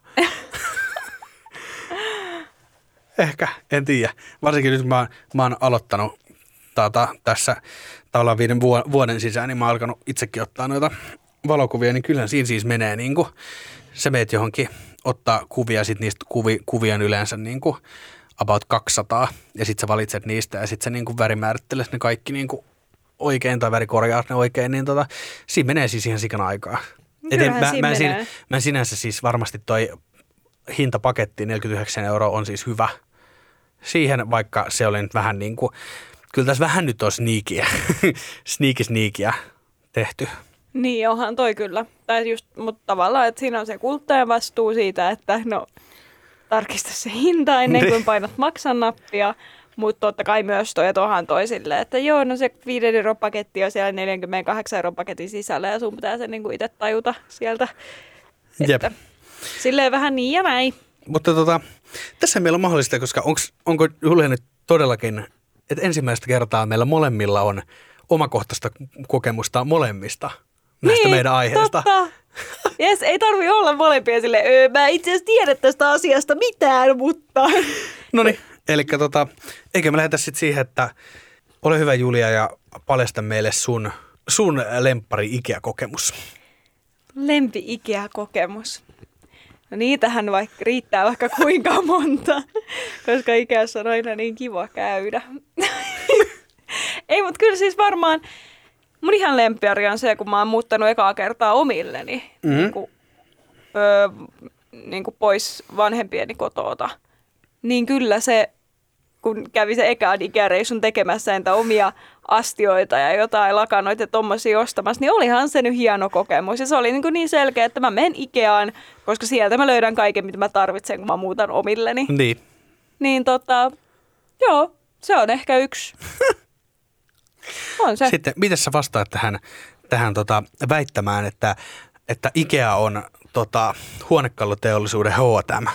Ehkä, en tiedä. Varsinkin nyt mä, mä oon aloittanut tata, tässä tavallaan viiden vuo- vuoden sisään, niin mä oon alkanut itsekin ottaa noita valokuvia, niin kyllä siinä siis menee niin kuin, sä meet johonkin ottaa kuvia, sit niistä kuvi, kuvia on yleensä niin kuin about 200, ja sit sä valitset niistä, ja sit sä niin kuin värimäärittelet ne kaikki niin kuin oikein, tai värikorjaat ne oikein, niin tota, siinä menee siis ihan sikana aikaa. Et en- mä, mä, en siinä, menee. mä en sinänsä siis varmasti toi hintapaketti 49 euroa on siis hyvä. Siihen vaikka se oli nyt vähän niin kuin, kyllä tässä vähän nyt on sneakiä, sneaky sneakiä tehty. Niin, onhan toi kyllä. Tai just, mutta tavallaan, että siinä on se kuluttajan vastuu siitä, että no, tarkista se hinta ennen kuin painat maksan nappia. Mutta totta kai myös toi, että onhan toi silleen, että joo, no se 5 euron paketti on siellä 48 euron paketin sisällä ja sun pitää se niinku itse tajuta sieltä. Jep. Että silleen vähän niin ja näin. Mutta tota, tässä meillä on mahdollista, koska onks, onko Julia nyt todellakin, että ensimmäistä kertaa meillä molemmilla on omakohtaista kokemusta molemmista näistä niin, meidän aiheista. Totta. Yes, ei tarvi olla molempia sille, öö, mä itse asiassa tiedä tästä asiasta mitään, mutta... No niin, eli tota, eikö me lähdetä sitten siihen, että ole hyvä Julia ja paljasta meille sun, sun lemppari Ikea-kokemus. Lempi Ikea-kokemus. No niitähän vaikka riittää vaikka kuinka monta, koska Ikeassa on aina niin kiva käydä. Ei, mutta kyllä siis varmaan mun ihan lempiari on se, kun mä oon muuttanut ekaa kertaa omilleni Mhm. niin kuin, öö, niin kuin pois vanhempieni kotoota. Niin kyllä se, kun kävi se ekaan ikäreisun tekemässä entä omia astioita ja jotain lakanoita ja tommosia ostamassa, niin olihan se nyt hieno kokemus. Ja se oli niin, kuin niin selkeä, että mä menen Ikeaan, koska sieltä mä löydän kaiken, mitä mä tarvitsen, kun mä muutan omilleni. Niin. Niin tota, joo, se on ehkä yksi. On se. Sitten, miten sä vastaat tähän, tähän tota, väittämään, että, että Ikea on tota, huonekaluteollisuuden H&M?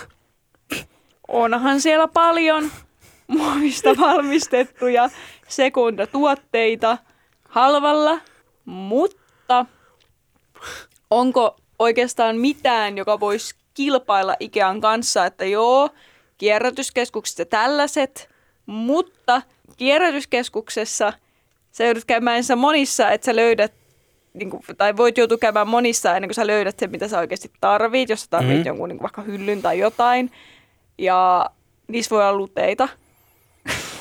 Onhan siellä paljon muovista valmistettuja sekundatuotteita halvalla, mutta onko oikeastaan mitään, joka voisi kilpailla Ikean kanssa, että joo, kierrätyskeskukset ja tällaiset, mutta kierrätyskeskuksessa sä joudut käymään ensin monissa, että sä löydät niin kuin, tai voit joutua käymään monissa ennen kuin sä löydät sen, mitä sä oikeasti tarvit, jos sä tarvit mm. jonkun niin kuin vaikka hyllyn tai jotain. Ja niissä voi olla luteita.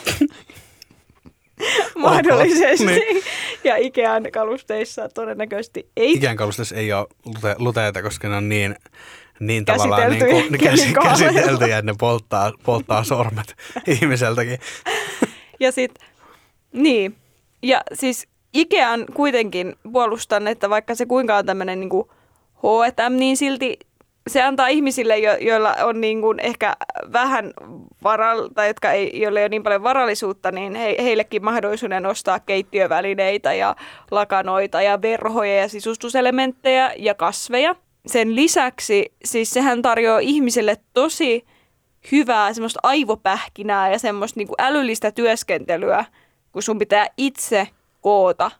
mahdollisesti. Niin. Ja Ikean kalusteissa todennäköisesti ei. Ikään kalusteessa ei ole lute, luteita, koska ne on niin, niin tavallaan niin kuin, kemikaaleilla. käsiteltyjä, että ne polttaa, polttaa sormet ihmiseltäkin. Ja sit, niin. Ja siis Ikean kuitenkin puolustan, että vaikka se kuinka on tämmöinen niin H&M, niin silti se antaa ihmisille, jo, joilla on niin kuin ehkä vähän varal, tai jotka ei, joille ei ole niin paljon varallisuutta, niin he, heillekin mahdollisuuden ostaa keittiövälineitä ja lakanoita ja verhoja ja sisustuselementtejä ja kasveja. Sen lisäksi siis sehän tarjoaa ihmisille tosi hyvää semmoista aivopähkinää ja semmoista niin kuin älyllistä työskentelyä, kun sun pitää itse koota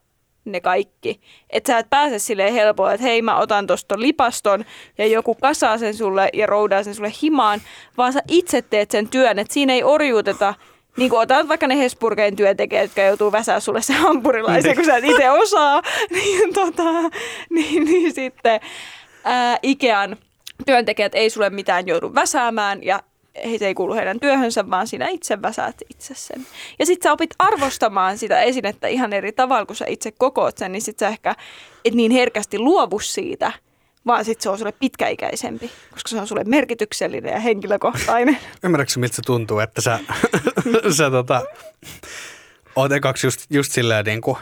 ne kaikki. Että sä et pääse silleen helpolla, että hei mä otan tosta lipaston ja joku kasaa sen sulle ja roudaa sen sulle himaan, vaan sä itse teet sen työn, että siinä ei orjuuteta niin kuin otat vaikka ne Hesburgein työntekijät, jotka joutuu väsää sulle se hampurilaisen, kun sä et itse osaa, niin, tota, niin, niin sitten ää, Ikean työntekijät ei sulle mitään joudu väsäämään ja se ei kuulu heidän työhönsä, vaan sinä itse väsäät itse sen. Ja sit sä opit arvostamaan sitä esinettä ihan eri tavalla, kun sä itse kokoot sen, niin sit sä ehkä et niin herkästi luovu siitä, vaan sit se on sulle pitkäikäisempi, koska se on sulle merkityksellinen ja henkilökohtainen. Ymmärrätkö, miltä se tuntuu, että sä, sä tota, oot ekaksi just, just silleen niin kuin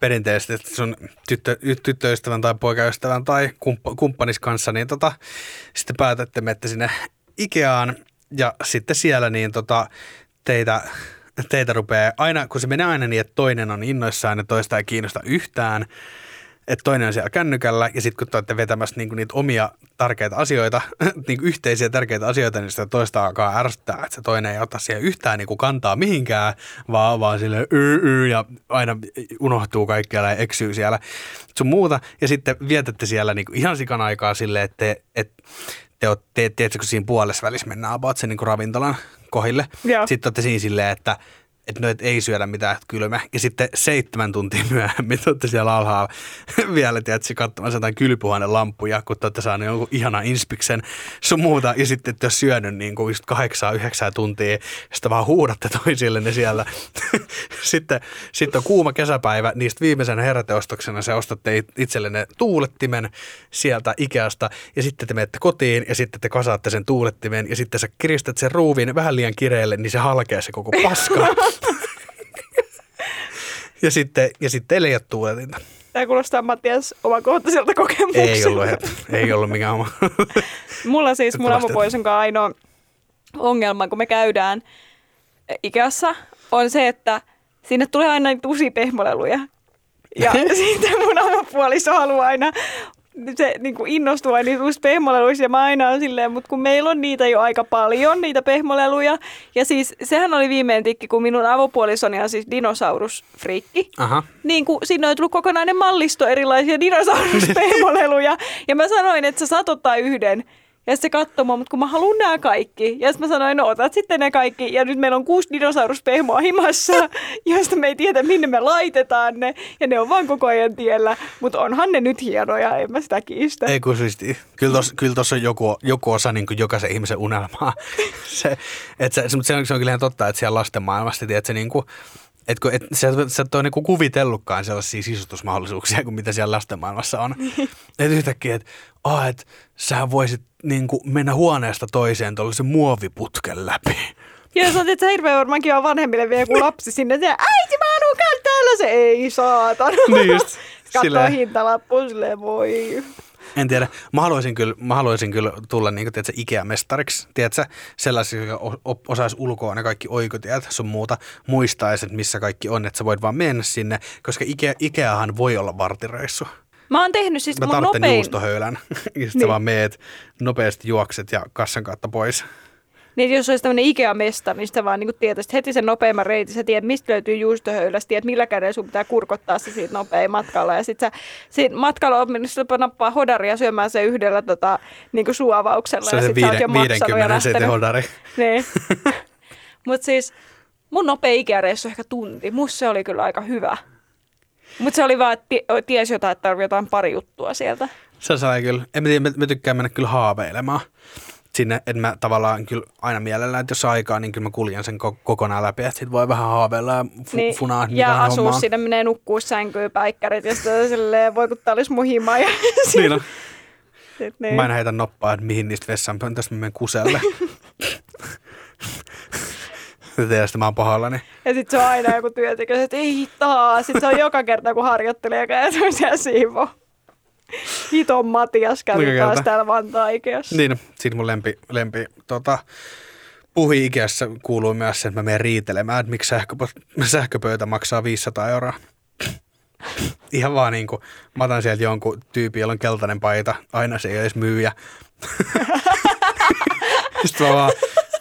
perinteisesti, että sun tyttö, tyttöystävän tai poikaystävän tai kumppa, kumppanis kanssa, niin tota, sitten päätätte menette sinne Ikeaan ja sitten siellä niin tota, teitä, teitä rupeaa aina, kun se menee aina niin, että toinen on innoissaan ja toista ei kiinnosta yhtään, että toinen on siellä kännykällä ja sitten kun te olette vetämässä niinku niitä omia tärkeitä asioita, niinku yhteisiä tärkeitä asioita, niin sitä toista alkaa ärsyttää, että se toinen ei ota siihen yhtään niinku kantaa mihinkään, vaan, vaan sille y, y, ja aina unohtuu kaikkialla ja eksyy siellä sun muuta. Ja sitten vietätte siellä niinku ihan sikan aikaa silleen, että te, et, te olette, tiedätkö, kun siinä puolessa välissä mennään about sen niinku ravintolan kohille. Joo. Sitten olette siinä silleen, että että no, et ei syödä mitään että kylmä. Ja sitten seitsemän tuntia myöhemmin te olette siellä alhaalla vielä, tiedätkö, katsomassa jotain kylpyhuoneen lampuja, kun te olette saaneet jonkun ihana inspiksen sun muuta. Ja sitten ole syönyt niin kuin just kahdeksaa, yhdeksää tuntia. Sitten vaan huudatte toisillenne siellä. sitten, sitten on kuuma kesäpäivä, niistä viimeisenä heräteostoksena se ostatte it- itsellenne tuulettimen sieltä Ikeasta. Ja sitten te menette kotiin ja sitten te kasaatte sen tuulettimen ja sitten sä kiristät sen ruuvin vähän liian kireelle, niin se halkee se koko paska. Ja sitten, ja sitten ole tuuletinta. Tämä kuulostaa Mattias omakohtaiselta kokemukselta. Ei ollut, ei ollut mikään oma. Mulla siis mun Lastet. avopuolison kanssa ainoa ongelma, kun me käydään Ikeassa, on se, että sinne tulee aina niitä uusia pehmoleluja. Ja sitten mun avopuoliso haluaa aina se niin kuin innostuu aina niistä uusista pehmoleluista ja mä aina on silleen, mutta kun meillä on niitä jo aika paljon, niitä pehmoleluja. Ja siis sehän oli viimein tikki, kun minun avopuolisoni on siis dinosaurusfriikki. Aha. Niin kuin sinne on tullut kokonainen mallisto erilaisia dinosauruspehmoleluja. ja mä sanoin, että sä saat ottaa yhden. Ja se katsoi mutta kun mä haluan nämä kaikki. Ja sitten mä sanoin, no otat sitten ne kaikki. Ja nyt meillä on kuusi dinosauruspehmoa himassa, joista me ei tiedä, minne me laitetaan ne. Ja ne on vaan koko ajan tiellä. Mutta onhan ne nyt hienoja, en mä sitä kiistä. Ei kun siis, kyllä tuossa kyllä on joku, joku osa niin kuin jokaisen ihmisen unelmaa. se, et se, se, se, on, se on kyllä ihan totta, että siellä lasten maailmassa, se niin kuin, et kun, et, sä, sä et ole niinku kuvitellutkaan sellaisia sisustusmahdollisuuksia kuin mitä siellä lasten maailmassa on. et yhtäkkiä, että oh, et, sä voisit niinku mennä huoneesta toiseen tuollaisen muoviputken läpi. Sä oot, että hirveän varmaankin on vanhemmille vielä joku lapsi sinne. Se, äiti, mä haluan. Se ei saatana. Niin just, Katsoo silleen. hintalappuun silleen, voi. En tiedä. Mä haluaisin kyllä, mä haluaisin kyllä tulla niin kuin, Ikea-mestariksi. Tiedätkö, sellaisia, o- osaisi ulkoa ne kaikki oikotiet sun muuta, muistaisi, että missä kaikki on, että sä voit vaan mennä sinne, koska Ikea, Ikeahan voi olla vartireissu. Mä oon tehnyt siis Mä mun nopein. juustohöylän, ja sitten Niin. sä vaan meet, nopeasti juokset ja kassan kautta pois. Niin jos olisi tämmöinen Ikea-mesta, niin sitä vaan niin tietäisit heti sen nopeimman reitin. Sä tiedät, mistä löytyy juustohöylästä, tiedät, millä kädellä sun pitää kurkottaa se siitä nopein matkalla. Ja sitten sä siinä matkalla oot mennyt nappaa hodaria syömään se yhdellä tota, niin kuin suavauksella. Se on ja se sit sä oot viiden, jo maksanut ja 50 sentin lähtenyt. hodari. Niin. Mutta siis mun nopea Ikea-reissu ehkä tunti. Musta se oli kyllä aika hyvä. Mutta se oli vaan, että ti- ties jotain, että tarvii jotain pari juttua sieltä. Se sai kyllä. En mä tiedä, mä, mä tykkään mennä kyllä haaveilemaan. Sinne, että mä tavallaan kyllä aina mielellään, että jos on aikaa, niin kyllä mä kuljen sen ko- kokonaan läpi, että sit voi vähän haaveilla ja fu- Niin, funaa. ja asuu hommaa. siinä, menee nukkuu sänkyyn päikkärit ja sitten silleen, voi kun tää olisi muhima. Ja Niin on. sit, niin. Mä aina heitän noppaa, että mihin niistä vessanpöntöstä mä menen kuselle. Ja sitten mä oon pahallani. Ja sitten se on aina joku työntekijä, että ei taas. Sitten se on joka kerta, kun harjoittelee ja se on siellä siivo. Hiton Matias kävi Joka taas täällä Vantaa Ikeassa. Niin, sitten mun lempi, lempi tota, puhi Ikeassa kuuluu myös se, että mä menen riitelemään, että miksi sähköpö- sähköpöytä maksaa 500 euroa. Ihan vaan niin kuin, mä otan sieltä jonkun tyypin, jolla on keltainen paita, aina se ei ole edes myyjä. Sitten mä vaan,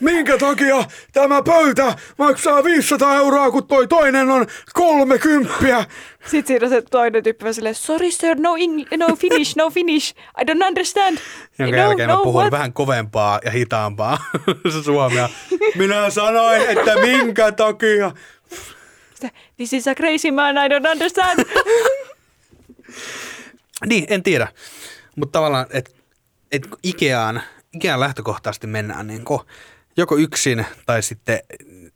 minkä takia tämä pöytä maksaa 500 euroa, kun toi toinen on 30? Sitten siinä on se toinen tyyppi vaan silleen, sorry sir, no, Eng- no Finnish, no Finnish, I don't understand. Jonka no, jälkeen no, mä puhun what? vähän kovempaa ja hitaampaa se suomea. Minä sanoin, että minkä takia. This is a crazy man, I don't understand. Niin, en tiedä. Mutta tavallaan, että et Ikeaan, Ikeaan lähtökohtaisesti mennään niin kuin, joko yksin tai sitten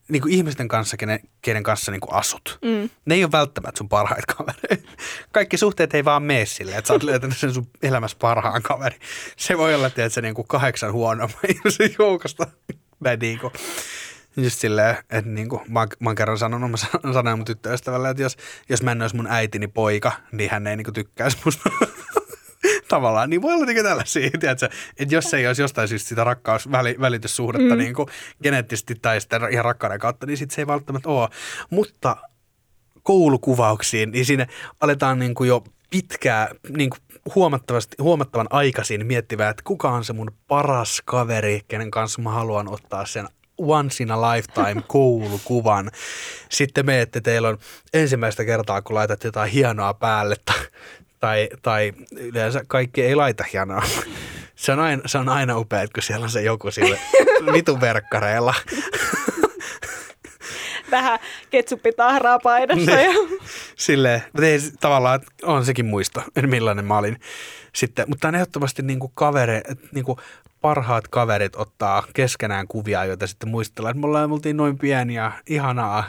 niin kuin ihmisten kanssa, kenen, kenen kanssa niin kuin asut. Mm. Ne ei ole välttämättä sun parhaita kavereita. Kaikki suhteet ei vaan mene silleen, että sä oot löytänyt sen sun elämässä parhaan kaveri. Se voi olla, että se niin kuin kahdeksan huonomman ihmisen joukosta. Näin niin kuin. Just silleen, että niin kuin, mä, oon- mä oon kerran sanonut, mä san- sanoin mun tyttöystävälle, että jos, jos mä en olisi mun äitini poika, niin hän ei niin kuin tykkäisi musta. Tavallaan, niin voi olla niin tällaisia, tiedätkö, että jos ei olisi jostain syystä sitä rakkausvälityssuhdetta mm. niin kuin geneettisesti tai sitten ihan rakkauden kautta, niin sitten se ei välttämättä ole. Mutta koulukuvauksiin, niin siinä aletaan niin kuin jo pitkää, niin kuin huomattavasti, huomattavan aikaisin miettivää, että kuka on se mun paras kaveri, kenen kanssa mä haluan ottaa sen once in a lifetime koulukuvan. Sitten me, että teillä on ensimmäistä kertaa, kun laitat jotain hienoa päälle tai, tai, tai yleensä kaikki ei laita hienoa. Se on aina, se on aina upea, kun siellä on se joku sille vitun verkkareilla. Vähän ketsuppitahraa paidassa. Ja... Silleen, mutta ei, tavallaan on sekin muisto, millainen mä olin sitten. Mutta on ehdottomasti niin kuin kavere, niin kuin parhaat kaverit ottaa keskenään kuvia, joita sitten muistellaan. Että me ollaan, me oltiin noin pieniä, ihanaa,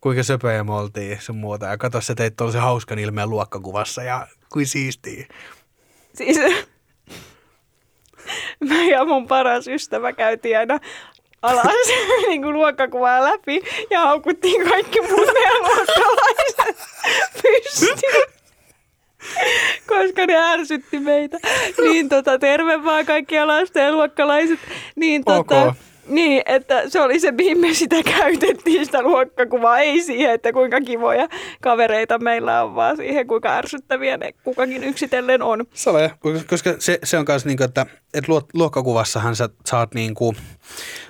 kuinka söpöjä me oltiin sun muuta. Ja katso, sä teit tuollaisen hauskan ilmeen luokkakuvassa ja kuin siistiä. Siis mä ja mun paras ystävä käytiin aina alas niin kuin luokkakuvaa läpi ja haukuttiin kaikki meidän luokkalaiset pystyyn. Koska ne ärsytti meitä. Niin tota, terve vaan kaikki alasteen luokkalaiset. Niin tota, Ok. Niin, että se oli se, mihin me sitä käytettiin, sitä luokkakuvaa. Ei siihen, että kuinka kivoja kavereita meillä on, vaan siihen, kuinka ärsyttäviä ne kukakin yksitellen on. Sale, koska se, se on myös niin kuin, että, että luo- luokkakuvassahan sä saat niin kuin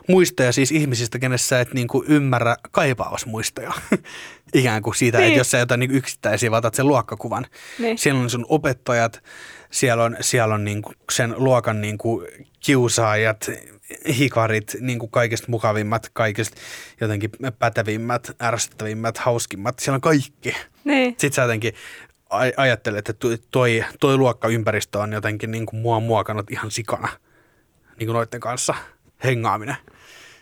muistoja siis ihmisistä, kenessä sä et niin kuin ymmärrä kaipaavas muistoja. Ikään kuin siitä, Niin. että jos sä jotain niin yksittäisiä, vaan otat sen luokkakuvan. Niin. Siellä on sun opettajat, siellä on, siellä on niin kuin sen luokan niin kuin kiusaajat, hikarit, niin kuin kaikista mukavimmat, kaikista jotenkin pätevimmät, ärsyttävimmät, hauskimmat. Siellä on kaikki. Niin. Sitten sä jotenkin aj- ajattelet, että toi- toi, luokkaympäristö on jotenkin niin kuin mua muokannut ihan sikana niin kuin noiden kanssa hengaaminen.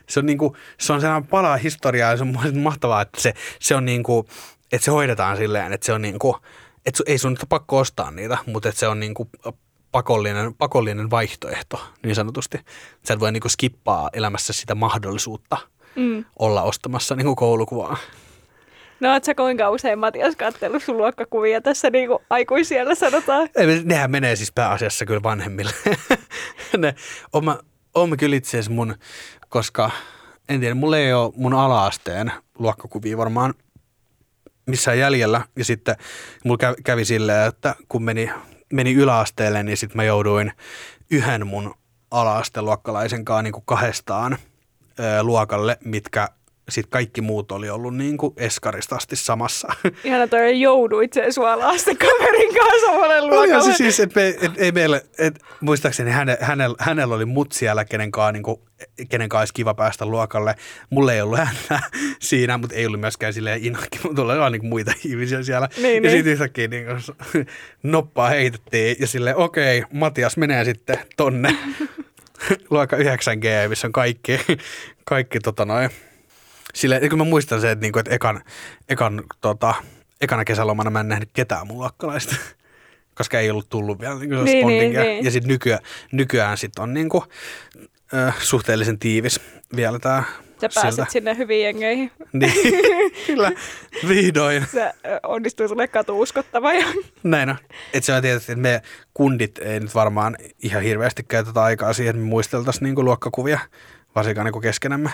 Se on, niin kuin, se on sellainen palaa historiaa ja se on mahtavaa, että se, se on niin kuin, että se hoidetaan silleen, että se on niin kuin, että ei sun nyt pakko ostaa niitä, mutta että se on niin kuin pakollinen, pakollinen vaihtoehto niin sanotusti. Sä et voi niin kuin skippaa elämässä sitä mahdollisuutta Mm. olla ostamassa niin kuin koulukuvaa. No oot sä kuinka usein Matias kattellut sun luokkakuvia tässä niin kuin aikuisiellä sanotaan? Ei, nehän menee siis pääasiassa kyllä vanhemmille. ne, oon, mä, oon mä kyllä itse asiassa mun, koska en tiedä, mulla ei ole mun ala-asteen luokkakuvia varmaan missään jäljellä. Ja sitten mulla kävi, kävi silleen, että kun meni, meni yläasteelle, niin sitten mä jouduin yhden mun ala-asteen luokkalaisen kanssa niin kahdestaan ö, luokalle, mitkä sitten kaikki muut oli ollut niin kuin eskarista asti samassa. Ihana toi jouduit sen sua lasten kaverin kanssa Olihan luokalle. se siis, että me, et, ei meille, et, muistaakseni häne, hänellä, hänellä oli mut siellä, kenen kanssa, niin kuin, kenen kanssa olisi kiva päästä luokalle. Mulle ei ollut häntä siinä, mutta ei ollut myöskään silleen inakki, mutta oli vaan niin muita ihmisiä siellä. Niin, ja niin. sitten yhtäkkiä niin kuin, noppaa heitettiin ja silleen, okei, Matias menee sitten tonne. luokka 9G, missä on kaikki, kaikki tota noin. Sille, kun mä muistan se, että, niinku, että ekan, ekan, tota, ekana kesälomana mä en nähnyt ketään mun luokkalaista, koska ei ollut tullut vielä niinku Niin, niin, niin, bondingia. niin. Ja sitten nykyään, nykyään sit on niinku, ö, suhteellisen tiivis vielä tää Sä pääset sinne hyviin jengeihin. Niin, kyllä, vihdoin. Se ö, onnistuu sulle katuuskottava. Ja... Näin on. Et se on tietysti, että me kundit ei nyt varmaan ihan hirveästi käytetä aikaa siihen, että me muisteltaisiin niinku luokkakuvia, varsinkaan niinku keskenämme.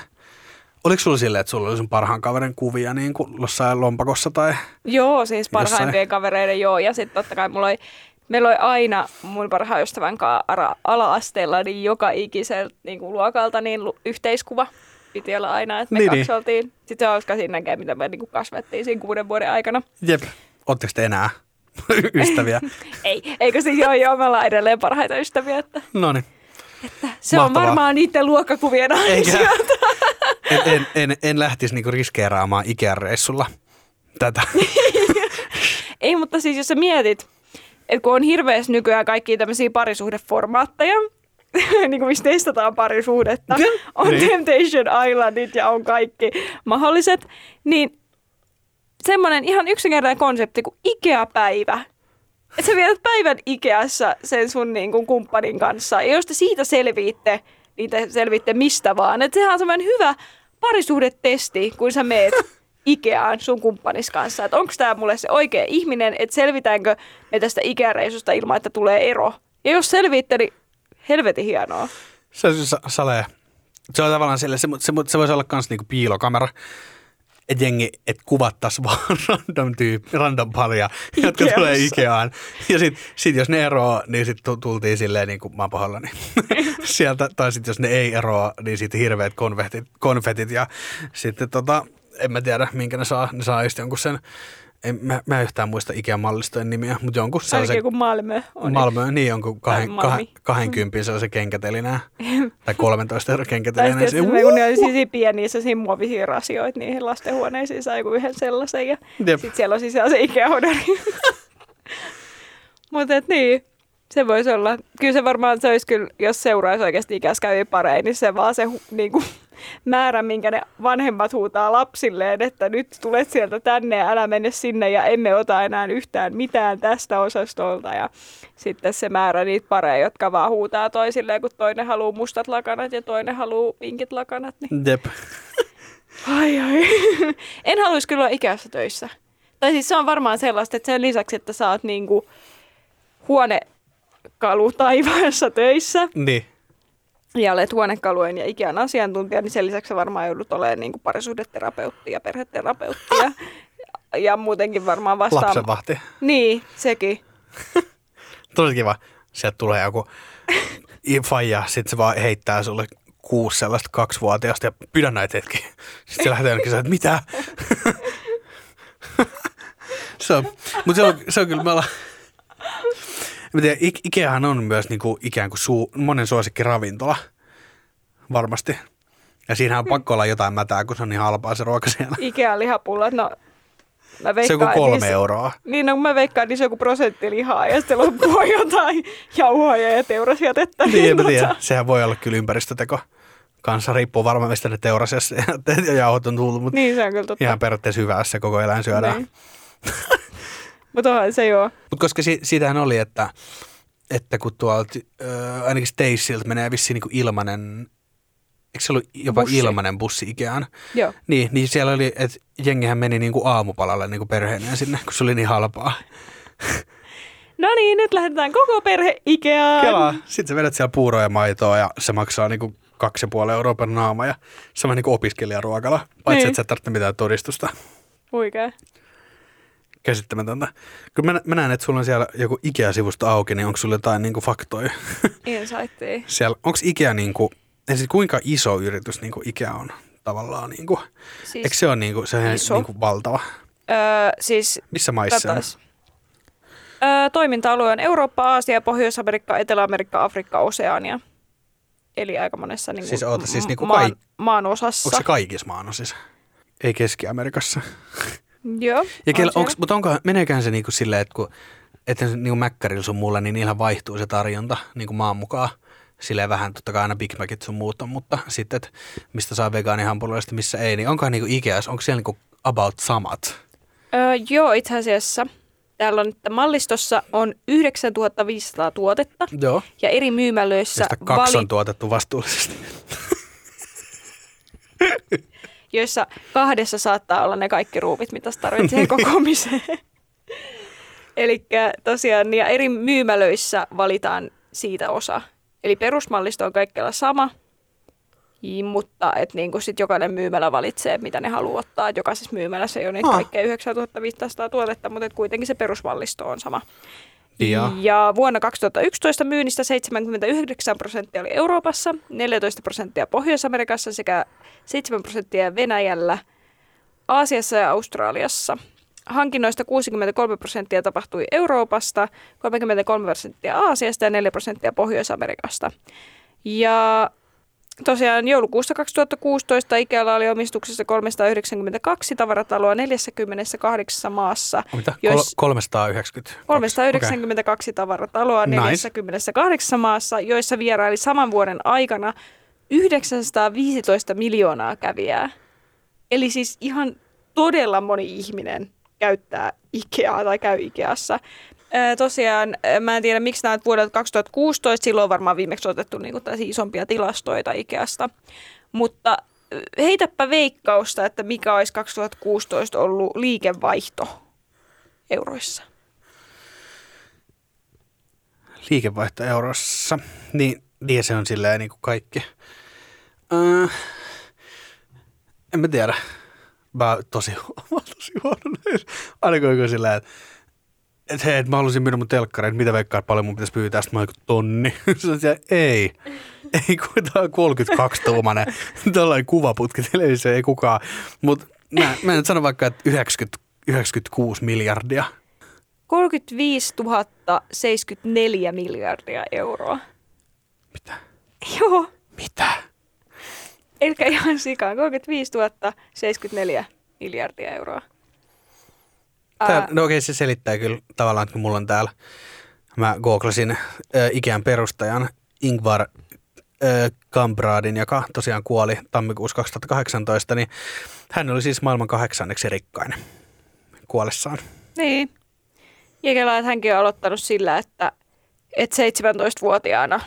Oliko sulla silleen, että sulla oli sun parhaan kaverin kuvia niin kuin jossain lompakossa tai... Joo, siis parhaimpien Jossain. kavereiden joo. Ja sitten totta kai mulla oli, meillä oli aina mun parhaan ystävän kanssa ara- ala-asteella niin joka ikiseltä niin kuin luokalta niin lu- yhteiskuva piti olla aina, että me Niin, niin, niin. kaksi oltiin. Sitten se on hauska siinä näkee, mitä me niin kuin kasvettiin siinä kuuden vuoden aikana. Jep. Ootteko te enää ystäviä? Ei, eikö siis joo, joo, me ollaan edelleen parhaita ystäviä. Että No niin. se on Mahtavaa. varmaan niiden luokkakuvien ansiota. En, en, en, en lähtisi niinku riskeeraamaan Ikea-reissulla tätä. Ei, mutta siis jos sä mietit, että kun on hirveästi nykyään kaikkia tämmöisiä parisuhdeformaatteja, niin kuin missä testataan parisuhdetta, on Niin. Temptation Islandit ja on kaikki mahdolliset, niin semmoinen ihan yksinkertainen konsepti kuin Ikea-päivä. Että sä vietät päivän Ikeassa sen sun niin kuin kumppanin kanssa, ja jos te siitä selviitte, te selvitte mistä vaan. Että sehän on semmoinen hyvä parisuhdetesti, kun sä meet Ikeaan sun kumppanis kanssa. Että onko tämä mulle se oikea ihminen, että selvitäänkö me tästä Ikea-reissusta ilman, että tulee ero. Ja jos selviitte, niin helvetin hienoa. Se, se, sale. se on tavallaan sille, se, se, se voisi olla myös niinku piilokamera. Että jengi, että kuvattaisiin vaan random tyyppi, random paria, jotka Ikeassa. tulee Ikeaan. Ja sitten sit jos ne eroaa, niin sitten tultiin silleen niin kuin mä pahoillani. Sieltä, tai sitten jos ne ei eroa, niin sitten hirveät konfetit, konfetit ja sitten tota, en mä tiedä, minkä ne saa. Ne saa just jonkun sen, en, mä, mä en yhtään muista Ikean mallistojen nimiä, mutta jonkun Ainakin sellaisen joku Malmö on. Malmö, niin jonkun kahden, Tai kahden, kahden kympin se on se kenkätelinää. tai 13 euro Tai kenkätelinää. sitten Se- se, kun ne oli siis pieniä sellaisia muovisia rasioita niihin lastenhuoneisiin, sai joku yhden sellaisen ja sitten siellä on siis se Ikea-hodari. Mutta niin, se voisi olla. Kyllä se varmaan se olisi kyllä, jos seuraisi oikeasti ikäskäyviä pareja, niin se vaan se niin kuin, määrä, minkä ne vanhemmat huutaa lapsilleen, että nyt tulet sieltä tänne ja älä mene sinne ja emme ota enää yhtään mitään tästä osastolta. Ja sitten se määrä niitä pareja, jotka vaan huutaa toisilleen, kun toinen haluaa mustat lakanat ja toinen haluaa pinkit lakanat. Niin. Jep. Ai ai. En haluaisi kyllä olla ikässä töissä. Tai siis se on varmaan sellaista, että sen lisäksi, että sä oot niinku huonekalu taivaassa töissä Niin. ja olet huonekalujen ja Ikean asiantuntija, niin sen lisäksi sä varmaan joudut olemaan niinku parisuhdeterapeutti ja perheterapeutti ja, ja muutenkin varmaan vastaan. Lapsenvahti. Niin, sekin. Tosi kiva. Sieltä tulee joku faija, sit se vaan heittää sulle kuusi sellaista kaksivuotiaasta ja pidä näitä hetki. Sitten se lähtee jonnekin että mitä? se on, mutta se on, se on kyllä, me ollaan, Mä tiedän, Ik- Ikeahan on myös niinku ikään kuin suu, monen suosikki ravintola, varmasti. Ja siinähän on pakko olla jotain mätää, kun se on niin halpaa se ruoka siellä. Ikean lihapullat, no mä Se on veikkaan, kuin kolme niissä- euroa. Niin, no kun mä veikkaan, niin se on joku prosentti lihaa ja sitten loppuu jotain jauhoja ja teurasjätettä. Niin, mä tota, tiedä. Sehän voi olla kyllä ympäristöteko. Kanssa riippuu varmaan, mistä ne teurasessa ja jauhot on tullut, mutta Niin, se on kyllä totta. ihan periaatteessa hyvä, jos se koko eläin syödään. Niin. Mutta onhan se joo. Mutta koska si- siitähän oli, että, että kun tuolta äh, ainakin Stacyltä menee vissiin niinku ilmanen, eikö se ollut jopa Bussi. ilmanen bussi Ikeaan? Joo. Niin, niin siellä oli, että jengihän meni niinku aamupalalle niinku perheineen sinne, kun se oli niin halpaa. No niin, nyt lähdetään koko perhe Ikeaan. Kelaa. Sitten sä vedät siellä puuroa ja maitoa ja se maksaa niinku kaksi ja puoli euroa per naama ja sama niinku opiskelijaruokala, paitsi Niin. että sä et tarvitse mitään todistusta. Huikea. Käsittämätöntä. Kun mä, mä näen, että sulla on siellä joku Ikea-sivusto auki, niin onko sulla jotain niinku faktoja? Insightia. siellä, onko Ikea niinku, siis kuinka iso yritys niinku Ikea on tavallaan niinku, Siis, eikö se ole niinku, se on iso. niinku valtava? öö, siis Missä maissa on? Öö, toiminta-alue on Eurooppa, Aasia, Pohjois-Amerikka, Etelä-Amerikka, Afrikka, Oseania. Eli aika monessa niin Siis oota, siis niinku maan, kaik- maan osassa. Onko se kaikissa maanosissa? Ei Keski-Amerikassa. Joo. Ja kel, on onks, mutta onko, meneekään se niinku silleen, että kun että niinku Mäkkärillä sun mulla, niin niillä vaihtuu se tarjonta niinku maan mukaan. silleen vähän totta kai aina Big Macit sun muut on, mutta sitten, että mistä saa vegaanihampurilaiset, missä ei, niin onkohan niinku Ikeas, onko siellä niinku about samat? Öö, joo, itse asiassa. Täällä on, että mallistossa on 9500 tuotetta Joo. ja eri myymälöissä, Josta kaksi on tuotettu vastuullisesti. joissa kahdessa saattaa olla ne kaikki ruuvit, mitä tarvitsee kokoamiseen. Eli tosiaan ja eri myymälöissä valitaan siitä osa. Eli perusmallisto on kaikkialla sama, mutta et niinku sit jokainen myymälä valitsee, mitä ne haluaa ottaa. Jokaisessa myymälässä ei ole niitä Ah. kaikkea 9500 tuotetta, mutta et kuitenkin se perusmallisto on sama. Ja. ja vuonna 2011 myynnistä 79 prosenttia oli Euroopassa, 14 prosenttia Pohjois-Amerikassa sekä 7 prosenttia Venäjällä, Aasiassa ja Australiassa. Hankinnoista 63 prosenttia tapahtui Euroopasta, 33 prosenttia Aasiasta ja 4 prosenttia Pohjois-Amerikasta. Ja tosiaan joulukuussa 2016 Ikealla oli omistuksessa 392 tavarataloa 48 maassa. Mitä? Jos- Kol- 390. 392 tavarataloa Nice. 48 maassa, joissa vieraili saman vuoden aikana 915 miljoonaa kävijää. Eli siis ihan todella moni ihminen käyttää Ikeaa tai käy Ikeassa. Tosiaan, mä en tiedä miksi näet vuodelta 2016, silloin varmaan viimeksi otettu tällaisia isompia tilastoita Ikeasta. Mutta heitäpä veikkausta, että mikä olisi 2016 ollut liikevaihto euroissa. liikevaihto eurossa, niin, niin se on silleen niin kuin kaikki. Äh, en mä tiedä. Mä tosi, mä tosi huono. Aina kun joku silleen, että mä haluaisin myydä mun telkkarin, että mitä veikkaat paljon mun pitäisi pyytää, sitten mä tonni. Se on siellä, ei, ei kun tää on 32 tuumainen, tällainen kuvaputki, televisio ei kukaan. Mutta mä, mä en sano vaikka, että 90, 96 miljardia. 35 074 miljardia euroa. Mitä? Joo, Mitä? eli ihan sikaan. 35 074 miljardia euroa. Tää, Ää, no okei, se selittää kyllä tavallaan, että kun mulla on täällä, mä googlasin äh, Ikean perustajan Ingvar äh, Kambradin, joka tosiaan kuoli tammikuussa 2018, niin hän oli siis maailman kahdeksanneksi rikkain kuollessaan. niin. Ja kelaa, että hänkin on aloittanut sillä, että, että 17-vuotiaana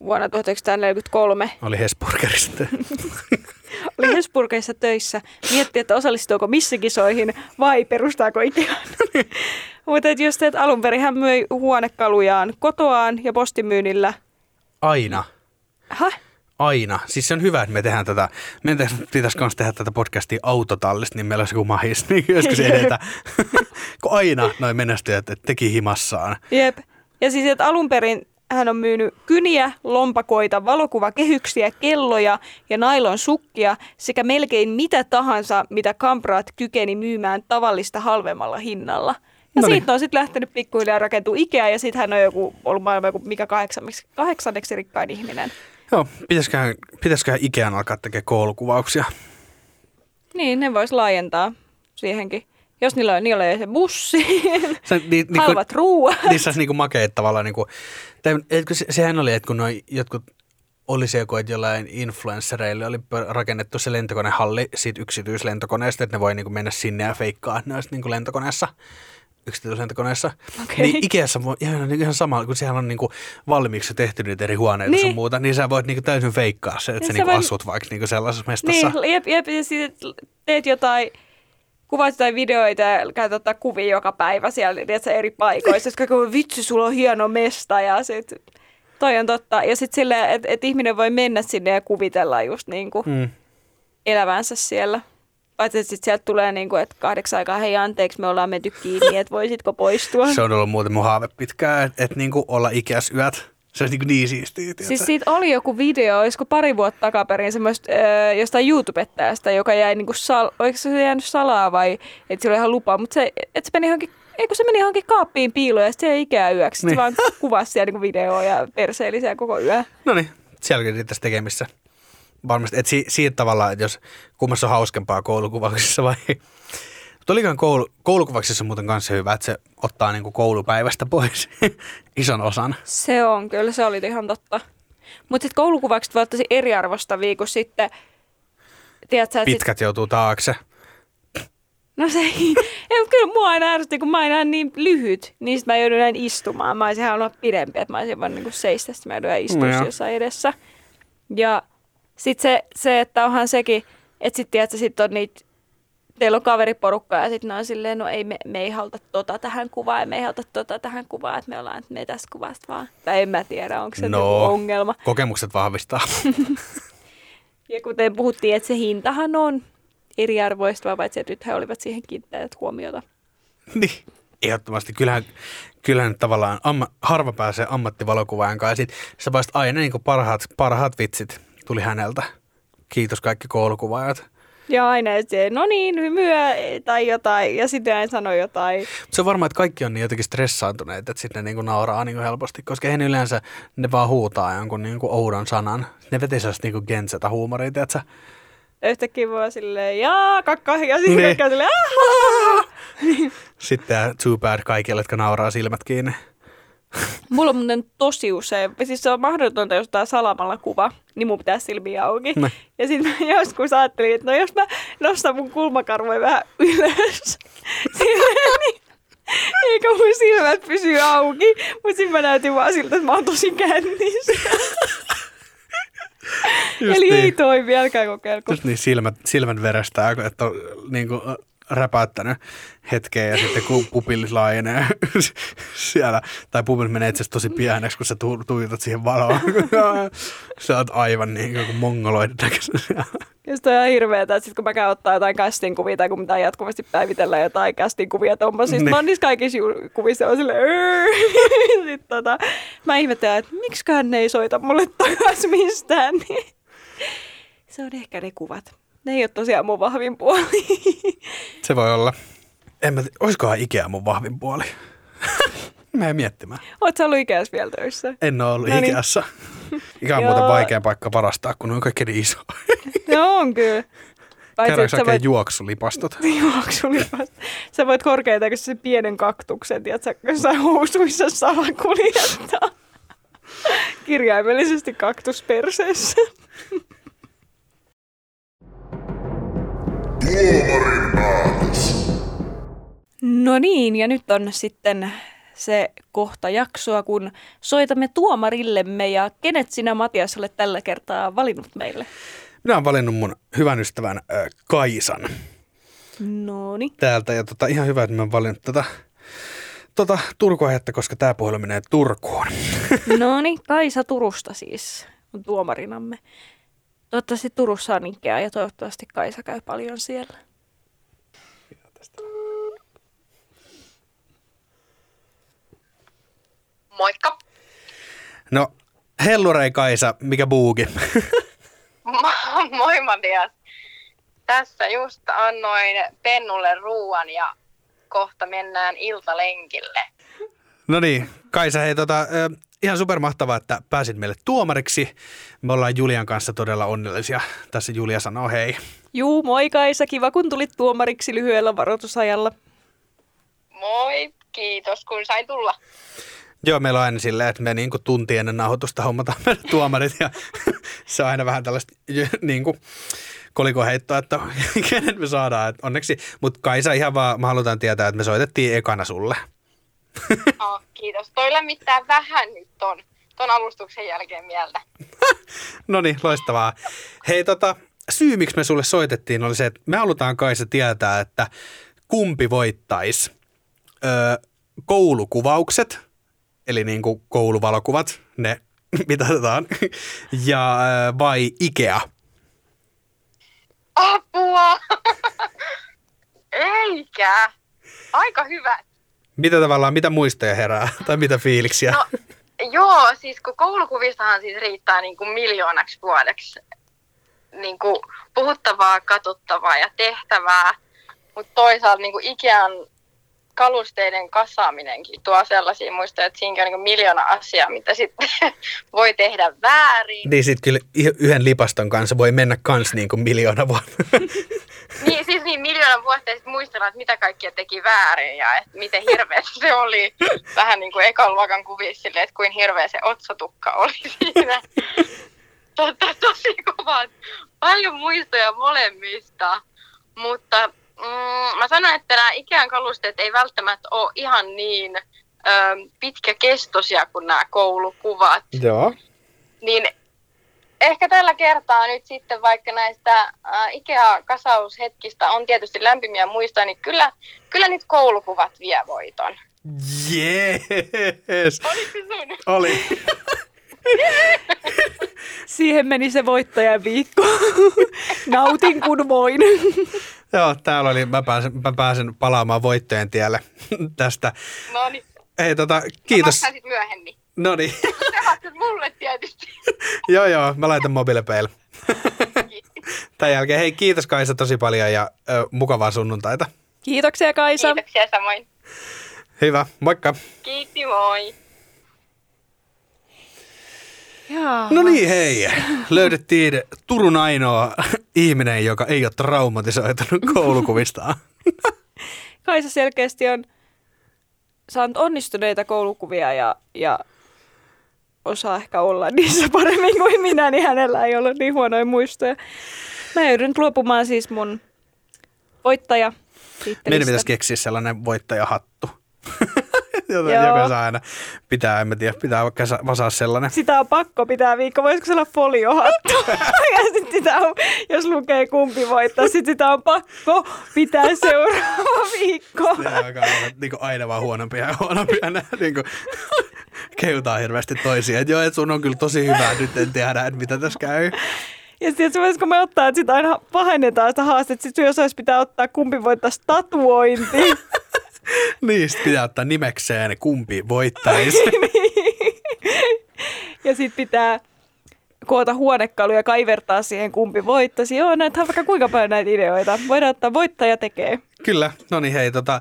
vuonna 1943 Oli Hesburgerista. oli Hesburgeissa töissä. Mietti, että osallistuuko missä kisoihin vai perustaako Ikean. Mutta just, että alun perin hän myi huonekalujaan kotoaan ja postimyynnillä. Aina. Häh? Aina. Siis se on hyvä, että me tehdään tätä. Meidän pitäisi- myös tehdä tätä podcastia autotallista, niin meillä olisi joku mahis. Niin joskus edetä. kun aina noin menestyjät teki himassaan. Jep. Ja siis, että alun perin hän on myynyt kyniä, lompakoita, valokuvakehyksiä, kelloja ja nailon sukkia sekä melkein mitä tahansa, mitä Kampraat kykeni myymään tavallista halvemmalla hinnalla. Ja Noniin. siitä on sitten lähtenyt pikkuhiljaa rakentua Ikea ja sitten hän on joku, ollut maailman joku mikä kahdeksanneksi, kahdeksanneksi rikkain ihminen. Joo, pitäisiköhän, pitäisiköhän Ikean alkaa tekemään koulukuvauksia. Niin, ne vois laajentaa siihenkin. Jos niillä on, niillä on se bussi, Se, ni, ni, halvat ruuat. Niissä olisi niinku makeet tavallaan, niinku, tai, etkö se, sehän oli, että kun noi jotkut oli se joku, että jollain influenssereille oli rakennettu se lentokonehalli siitä yksityislentokoneesta, että ne voi niinku mennä sinne ja feikkaa, että ne olisi niinku lentokoneessa yksityislentokoneessa. Okei. Niin Ikeassa voi ihan, ihan sama, kun siellä on niinku valmiiksi tehty niitä eri huoneita niin. Sun muuta, niin sä voit niinku täysin feikkaa se, että Niin sä sä niinku voit- asut vaikka niinku sellaisessa mestassa. Niin, jep, jep, ja teet jotain, kuvaat jotain videoita ja käytät ottaa kuvia joka päivä siellä tiedätkö, eri paikoissa. Sitten kaikki, vitsi, sulla on hieno mesta ja sit, toi on totta. Ja sitten silleen, että et ihminen voi mennä sinne ja kuvitella just niin kuin Mm. elävänsä siellä. Paitsi että sitten sieltä tulee niin kuin, että kahdeksan aikaa, hei anteeksi, me ollaan menty kiinni, että voisitko poistua. Se on ollut muuten mun haave pitkään, että et niinku olla ikäs yöt. Se on niinku niin siistiä. Siis tiedätkö? siitä oli joku video, olisiko pari vuotta takaperin, semmoista äh, jostain YouTubettajasta, joka jäi niinku, sal- oliko se jäänyt salaa vai, että sillä oli ihan lupa, mutta se, et se meni johonkin, eikö se meni johonkin kaappiin piiloon ja sitten se jäi ikää yöksi. Niin. Niin. Se vaan kuvasi siellä niinku videoa ja perseili siellä koko yö. No niin, sielläkin riittäisi tekemissä. Varmasti, että si- siitä tavallaan, että jos kummassa on hauskempaa koulukuvauksissa vai... Mutta olikaan koulu, koulukuvauksissa muuten kanssa hyvä, että se ottaa niinku koulupäivästä pois ison osan. Se on, kyllä se oli ihan totta. Mutta sitten koulukuvaukset voi olla tosi eriarvostavia, kun sitten, tiedätkö, että sit, Pitkät joutuu taakse. no se ei, ei mutta kyllä mua aina ärsytti, kun mä oon aina niin lyhyt, niin sit mä joudun näin istumaan. Mä olisin halunnut pidempi, että mä olisin vaan niin seistä, sitten mä joudun istua No jossain edessä. Ja sitten se, se, että onhan sekin, että sitten tiedätkö, sit on niitä, teillä on kaveriporukkaa ja sitten ne on silleen, no ei, me, me ei haluta tota tähän kuvaan ja me ei haluta tota tähän kuvaan, että me ollaan, että me tästä kuvasta vaan. Tai en mä tiedä, onko se No. no. ongelma. Kokemukset vahvistaa. Ja kuten puhuttiin, että se hintahan on eriarvoistava, paitsi että nyt he olivat siihen kiinnittäneet huomiota. niin, ehdottomasti. Kyllähän, kyllähän tavallaan amma, harva pääsee ammattivalokuvaajan kanssa. Ja sit sä aina niin parhaat, parhaat vitsit tuli häneltä. Kiitos kaikki koulukuvaajat. Ja aina että se, no niin, hymyä tai jotain, ja sitten aina sanoi jotain. Mut se on varmaan, että kaikki on niin jotenkin stressaantuneita, että sitten ne niinku nauraa niinku helposti, koska eihän yleensä ne vaan huutaa jonkun niinku oudon sanan. Ne vetää sellaista niinku gensetä huumoria, tiedätkö? Yhtäkkiä voi silleen, jaa, kakka, ja sitten Niin. kaikki silleen. Sitten too bad kaikille, jotka nauraa silmät kiinni. Mulla on muuten tosi usein, siis se on mahdotonta, jos tää salamalla kuva, niin mun pitää silmiä auki. Ne. Ja sitten mä joskus ajattelin, että no jos mä nostan mun kulmakarvoja vähän ylös, silleen, niin eikä mun silmät pysy auki. Mutta sitten mä näytin vaan siltä, että mä oon tosi kännissä. Just Eli ei niin. toimi, älkää kokeilko. Just niin silmät, silmän verestää, että on niin kuin, räpäyttänyt hetkeä ja sitten kun pupillit laajenee siellä, tai pupillit menee itse asiassa tosi pieneksi, kun sä tu- tuijotat siihen valoon. sä oot aivan niin kuin mongoloiden näköisen. Ja sitten on ihan hirveetä, että sit kun mä käyn ottaa jotain casting-kuvia tai kun pitää jatkuvasti päivitellä jotain casting-kuvia tommosista, Niin. mä oon niissä kaikissa ju- kuvissa on silleen. Sitten tota, mä ihmettelen, että miksiköhän ne ei soita mulle takas mistään. Niin. Se on ehkä ne kuvat. Ne ei ole tosiaan mun vahvin puoli. Se voi olla. En mä tiedä, olisikohan Ikea mun vahvin puoli? mä en miettimään. Oot sä ollut ikäis vielä töissä? En ole ollut No niin. Ikeassa. Ikä on muuten vaikea paikka varastaa, kun ne on kaikki niin iso. No on kyllä. Käydäänkö sä voit juoksulipastot? juoksulipas. Sä voit korkeintaan sen pienen kaktuksen, tiedätkö, jossain housuissa salakuljettaa. Kirjaimellisesti kaktus perseessä. Tuomarin päätös. No niin, ja nyt on sitten se kohta jaksoa, kun soitamme tuomarillemme ja kenet sinä Matias olet tällä kertaa valinnut meille? Minä olen valinnut mun hyvän ystävän äh, Kaisan No niin. täältä. Ja tota, ihan hyvä, että mä olen valinnut tätä tota, Turku-aihetta, koska tämä puhelu menee Turkuun. No niin, Kaisa Turusta siis on tuomarinamme. Toivottavasti Turussa on Ikea ja toivottavasti Kaisa käy paljon siellä. Moikka. No, hellurei Kaisa, mikä buugi? Mo- Moi Matias. Tässä just annoin Pennulle ruuan ja kohta mennään iltalenkille. No niin, Kaisa, hei tota, ihan supermahtavaa, että pääsit meille tuomariksi. Me ollaan Julian kanssa todella onnellisia. Tässä Julia sanoo hei. Juu, moi Kaisa, kiva kun tulit tuomariksi lyhyellä varoitusajalla. Moi, kiitos kun sain tulla. Joo, meillä on aina silleen, että me niin kuin tunti ennen nauhoitusta hommataan meidän tuomarit ja se on aina vähän tällaista niin kuin kolikoheittoa, että kenet me saadaan. Et onneksi, mutta Kaisa ihan vaan, me halutaan tietää, että me soitettiin ekana sulle. Oh, kiitos. Toi lämmittää vähän nyt ton, ton alustuksen jälkeen mieltä. No niin, loistavaa. Hei tota, syy miksi me sulle soitettiin oli se, että me halutaan Kaisa tietää, että kumpi voittaisi öö, koulukuvaukset, eli niin kuin kouluvalokuvat, ne mitatetaan, ja öö, vai Ikea. Apua! Eikä. Aika hyvä. Mitä tavallaan, mitä muistoja herää, tai mitä fiiliksiä? No, joo, siis kun koulukuvistahan siis riittää niin kuin miljoonaksi vuodeksi niin kuin puhuttavaa, katsottavaa ja tehtävää. Mutta toisaalta niin kuin Ikean kalusteiden kasaaminenkin tuo sellaisia muistoja, että siinäkin on niin miljoona asiaa, mitä sitten voi tehdä väärin. Niin sit kyllä yhden lipaston kanssa voi mennä kans niin kuin miljoona vuotta. Niin, siis niin miljoonan vuotta sitten muistellaan, että mitä kaikkia teki väärin ja että miten hirveä se oli. Vähän niin kuin ekan luokan kuvissa silleen, että kuin hirveä se otsatukka oli siinä. Totta, tosi kovat. Paljon muistoja molemmista. Mutta mm, mä sanon, että nämä Ikean kalusteet ei välttämättä ole ihan niin ö, pitkäkestoisia kuin nämä koulukuvat. Joo. Niin ehkä tällä kertaa nyt sitten vaikka näistä Ikea-kasaushetkistä on tietysti lämpimiä muistoja, niin kyllä, kyllä nyt koulukuvat vie voiton. Jees. Oliko se sun? Oli. Siihen meni se voittajan viikko. Nautin kun voin. Joo, täällä oli, mä pääsen, mä pääsen palaamaan voittojen tielle tästä. No niin, Ei tota, kiitos. sit myöhemmin. No niin. Mulle tietysti. joo joo, mä laitan mobiilepeille. Tämän jälkeen, hei kiitos Kaisa tosi paljon ja ö, mukavaa sunnuntaita. Kiitoksia Kaisa. Kiitoksia samoin. Hyvä, moikka. Kiitti, moi. Jaa. No niin, hei. Löydettiin Turun ainoa ihminen, joka ei ole traumatisoitunut koulukuvistaan. Kaisa selkeästi on saanut onnistuneita koulukuvia ja, ja osaa ehkä olla niissä paremmin kuin minä, niin hänellä ei ollut niin huonoja muistoja. Mä joudun luopumaan siis mun voittaja Meidän pitäisi keksiä sellainen voittajahattu. Joo. joka saa aina pitää, en mä tiedä, pitää vaikka sa- vasaa sellainen. Sitä on pakko pitää viikko. Voisiko se olla foliohattu? ja sitten sitä on, jos lukee kumpi voittaa, sitten sitä on pakko pitää seuraava viikko. Se olla niin aina vaan huonompia ja huonompia. Nää, niin kuin, kehutaan hirveästi toisia. Että joo, että sun on kyllä tosi hyvä, nyt en tiedä, että mitä tässä käy. Ja sitten voisiko me ottaa, että sitä aina pahennetaan sitä haastetta. Sitten jos olisi pitää ottaa kumpi voittaisi tatuointi. Niin, sit pitää ottaa nimekseen, kumpi voittaisi. ja sitten pitää koota huonekaluja ja kaivertaa siihen kumpi voittaisi. Joo, näitä on vaikka kuinka paljon näitä ideoita. Voidaan ottaa voittaja tekee. Kyllä, no niin hei, tota,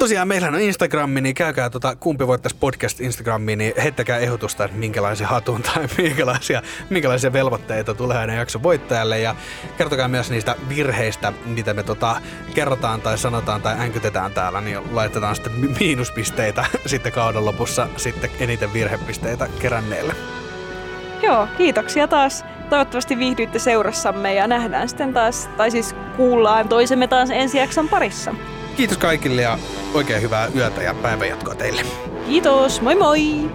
tosiaan meillä on Instagrammi, niin käykää tota, kumpi voittaisi podcast Instagramiin, niin heittäkää ehdotusta, että minkälaisia hatun tai minkälaisia, minkälaisia velvoitteita tulee aina jakson voittajalle ja kertokaa myös niistä virheistä, mitä me tota, kerrotaan tai sanotaan tai änkytetään täällä, niin laitetaan sitten mi- miinuspisteitä sitten kauden lopussa sitten eniten virhepisteitä keränneelle. Joo, kiitoksia taas. Toivottavasti viihdyitte seurassamme ja nähdään sitten taas, tai siis kuullaan toisemme taas ensi jakson parissa. Kiitos kaikille ja oikein hyvää yötä ja päivänjatkoa teille. Kiitos, moi moi!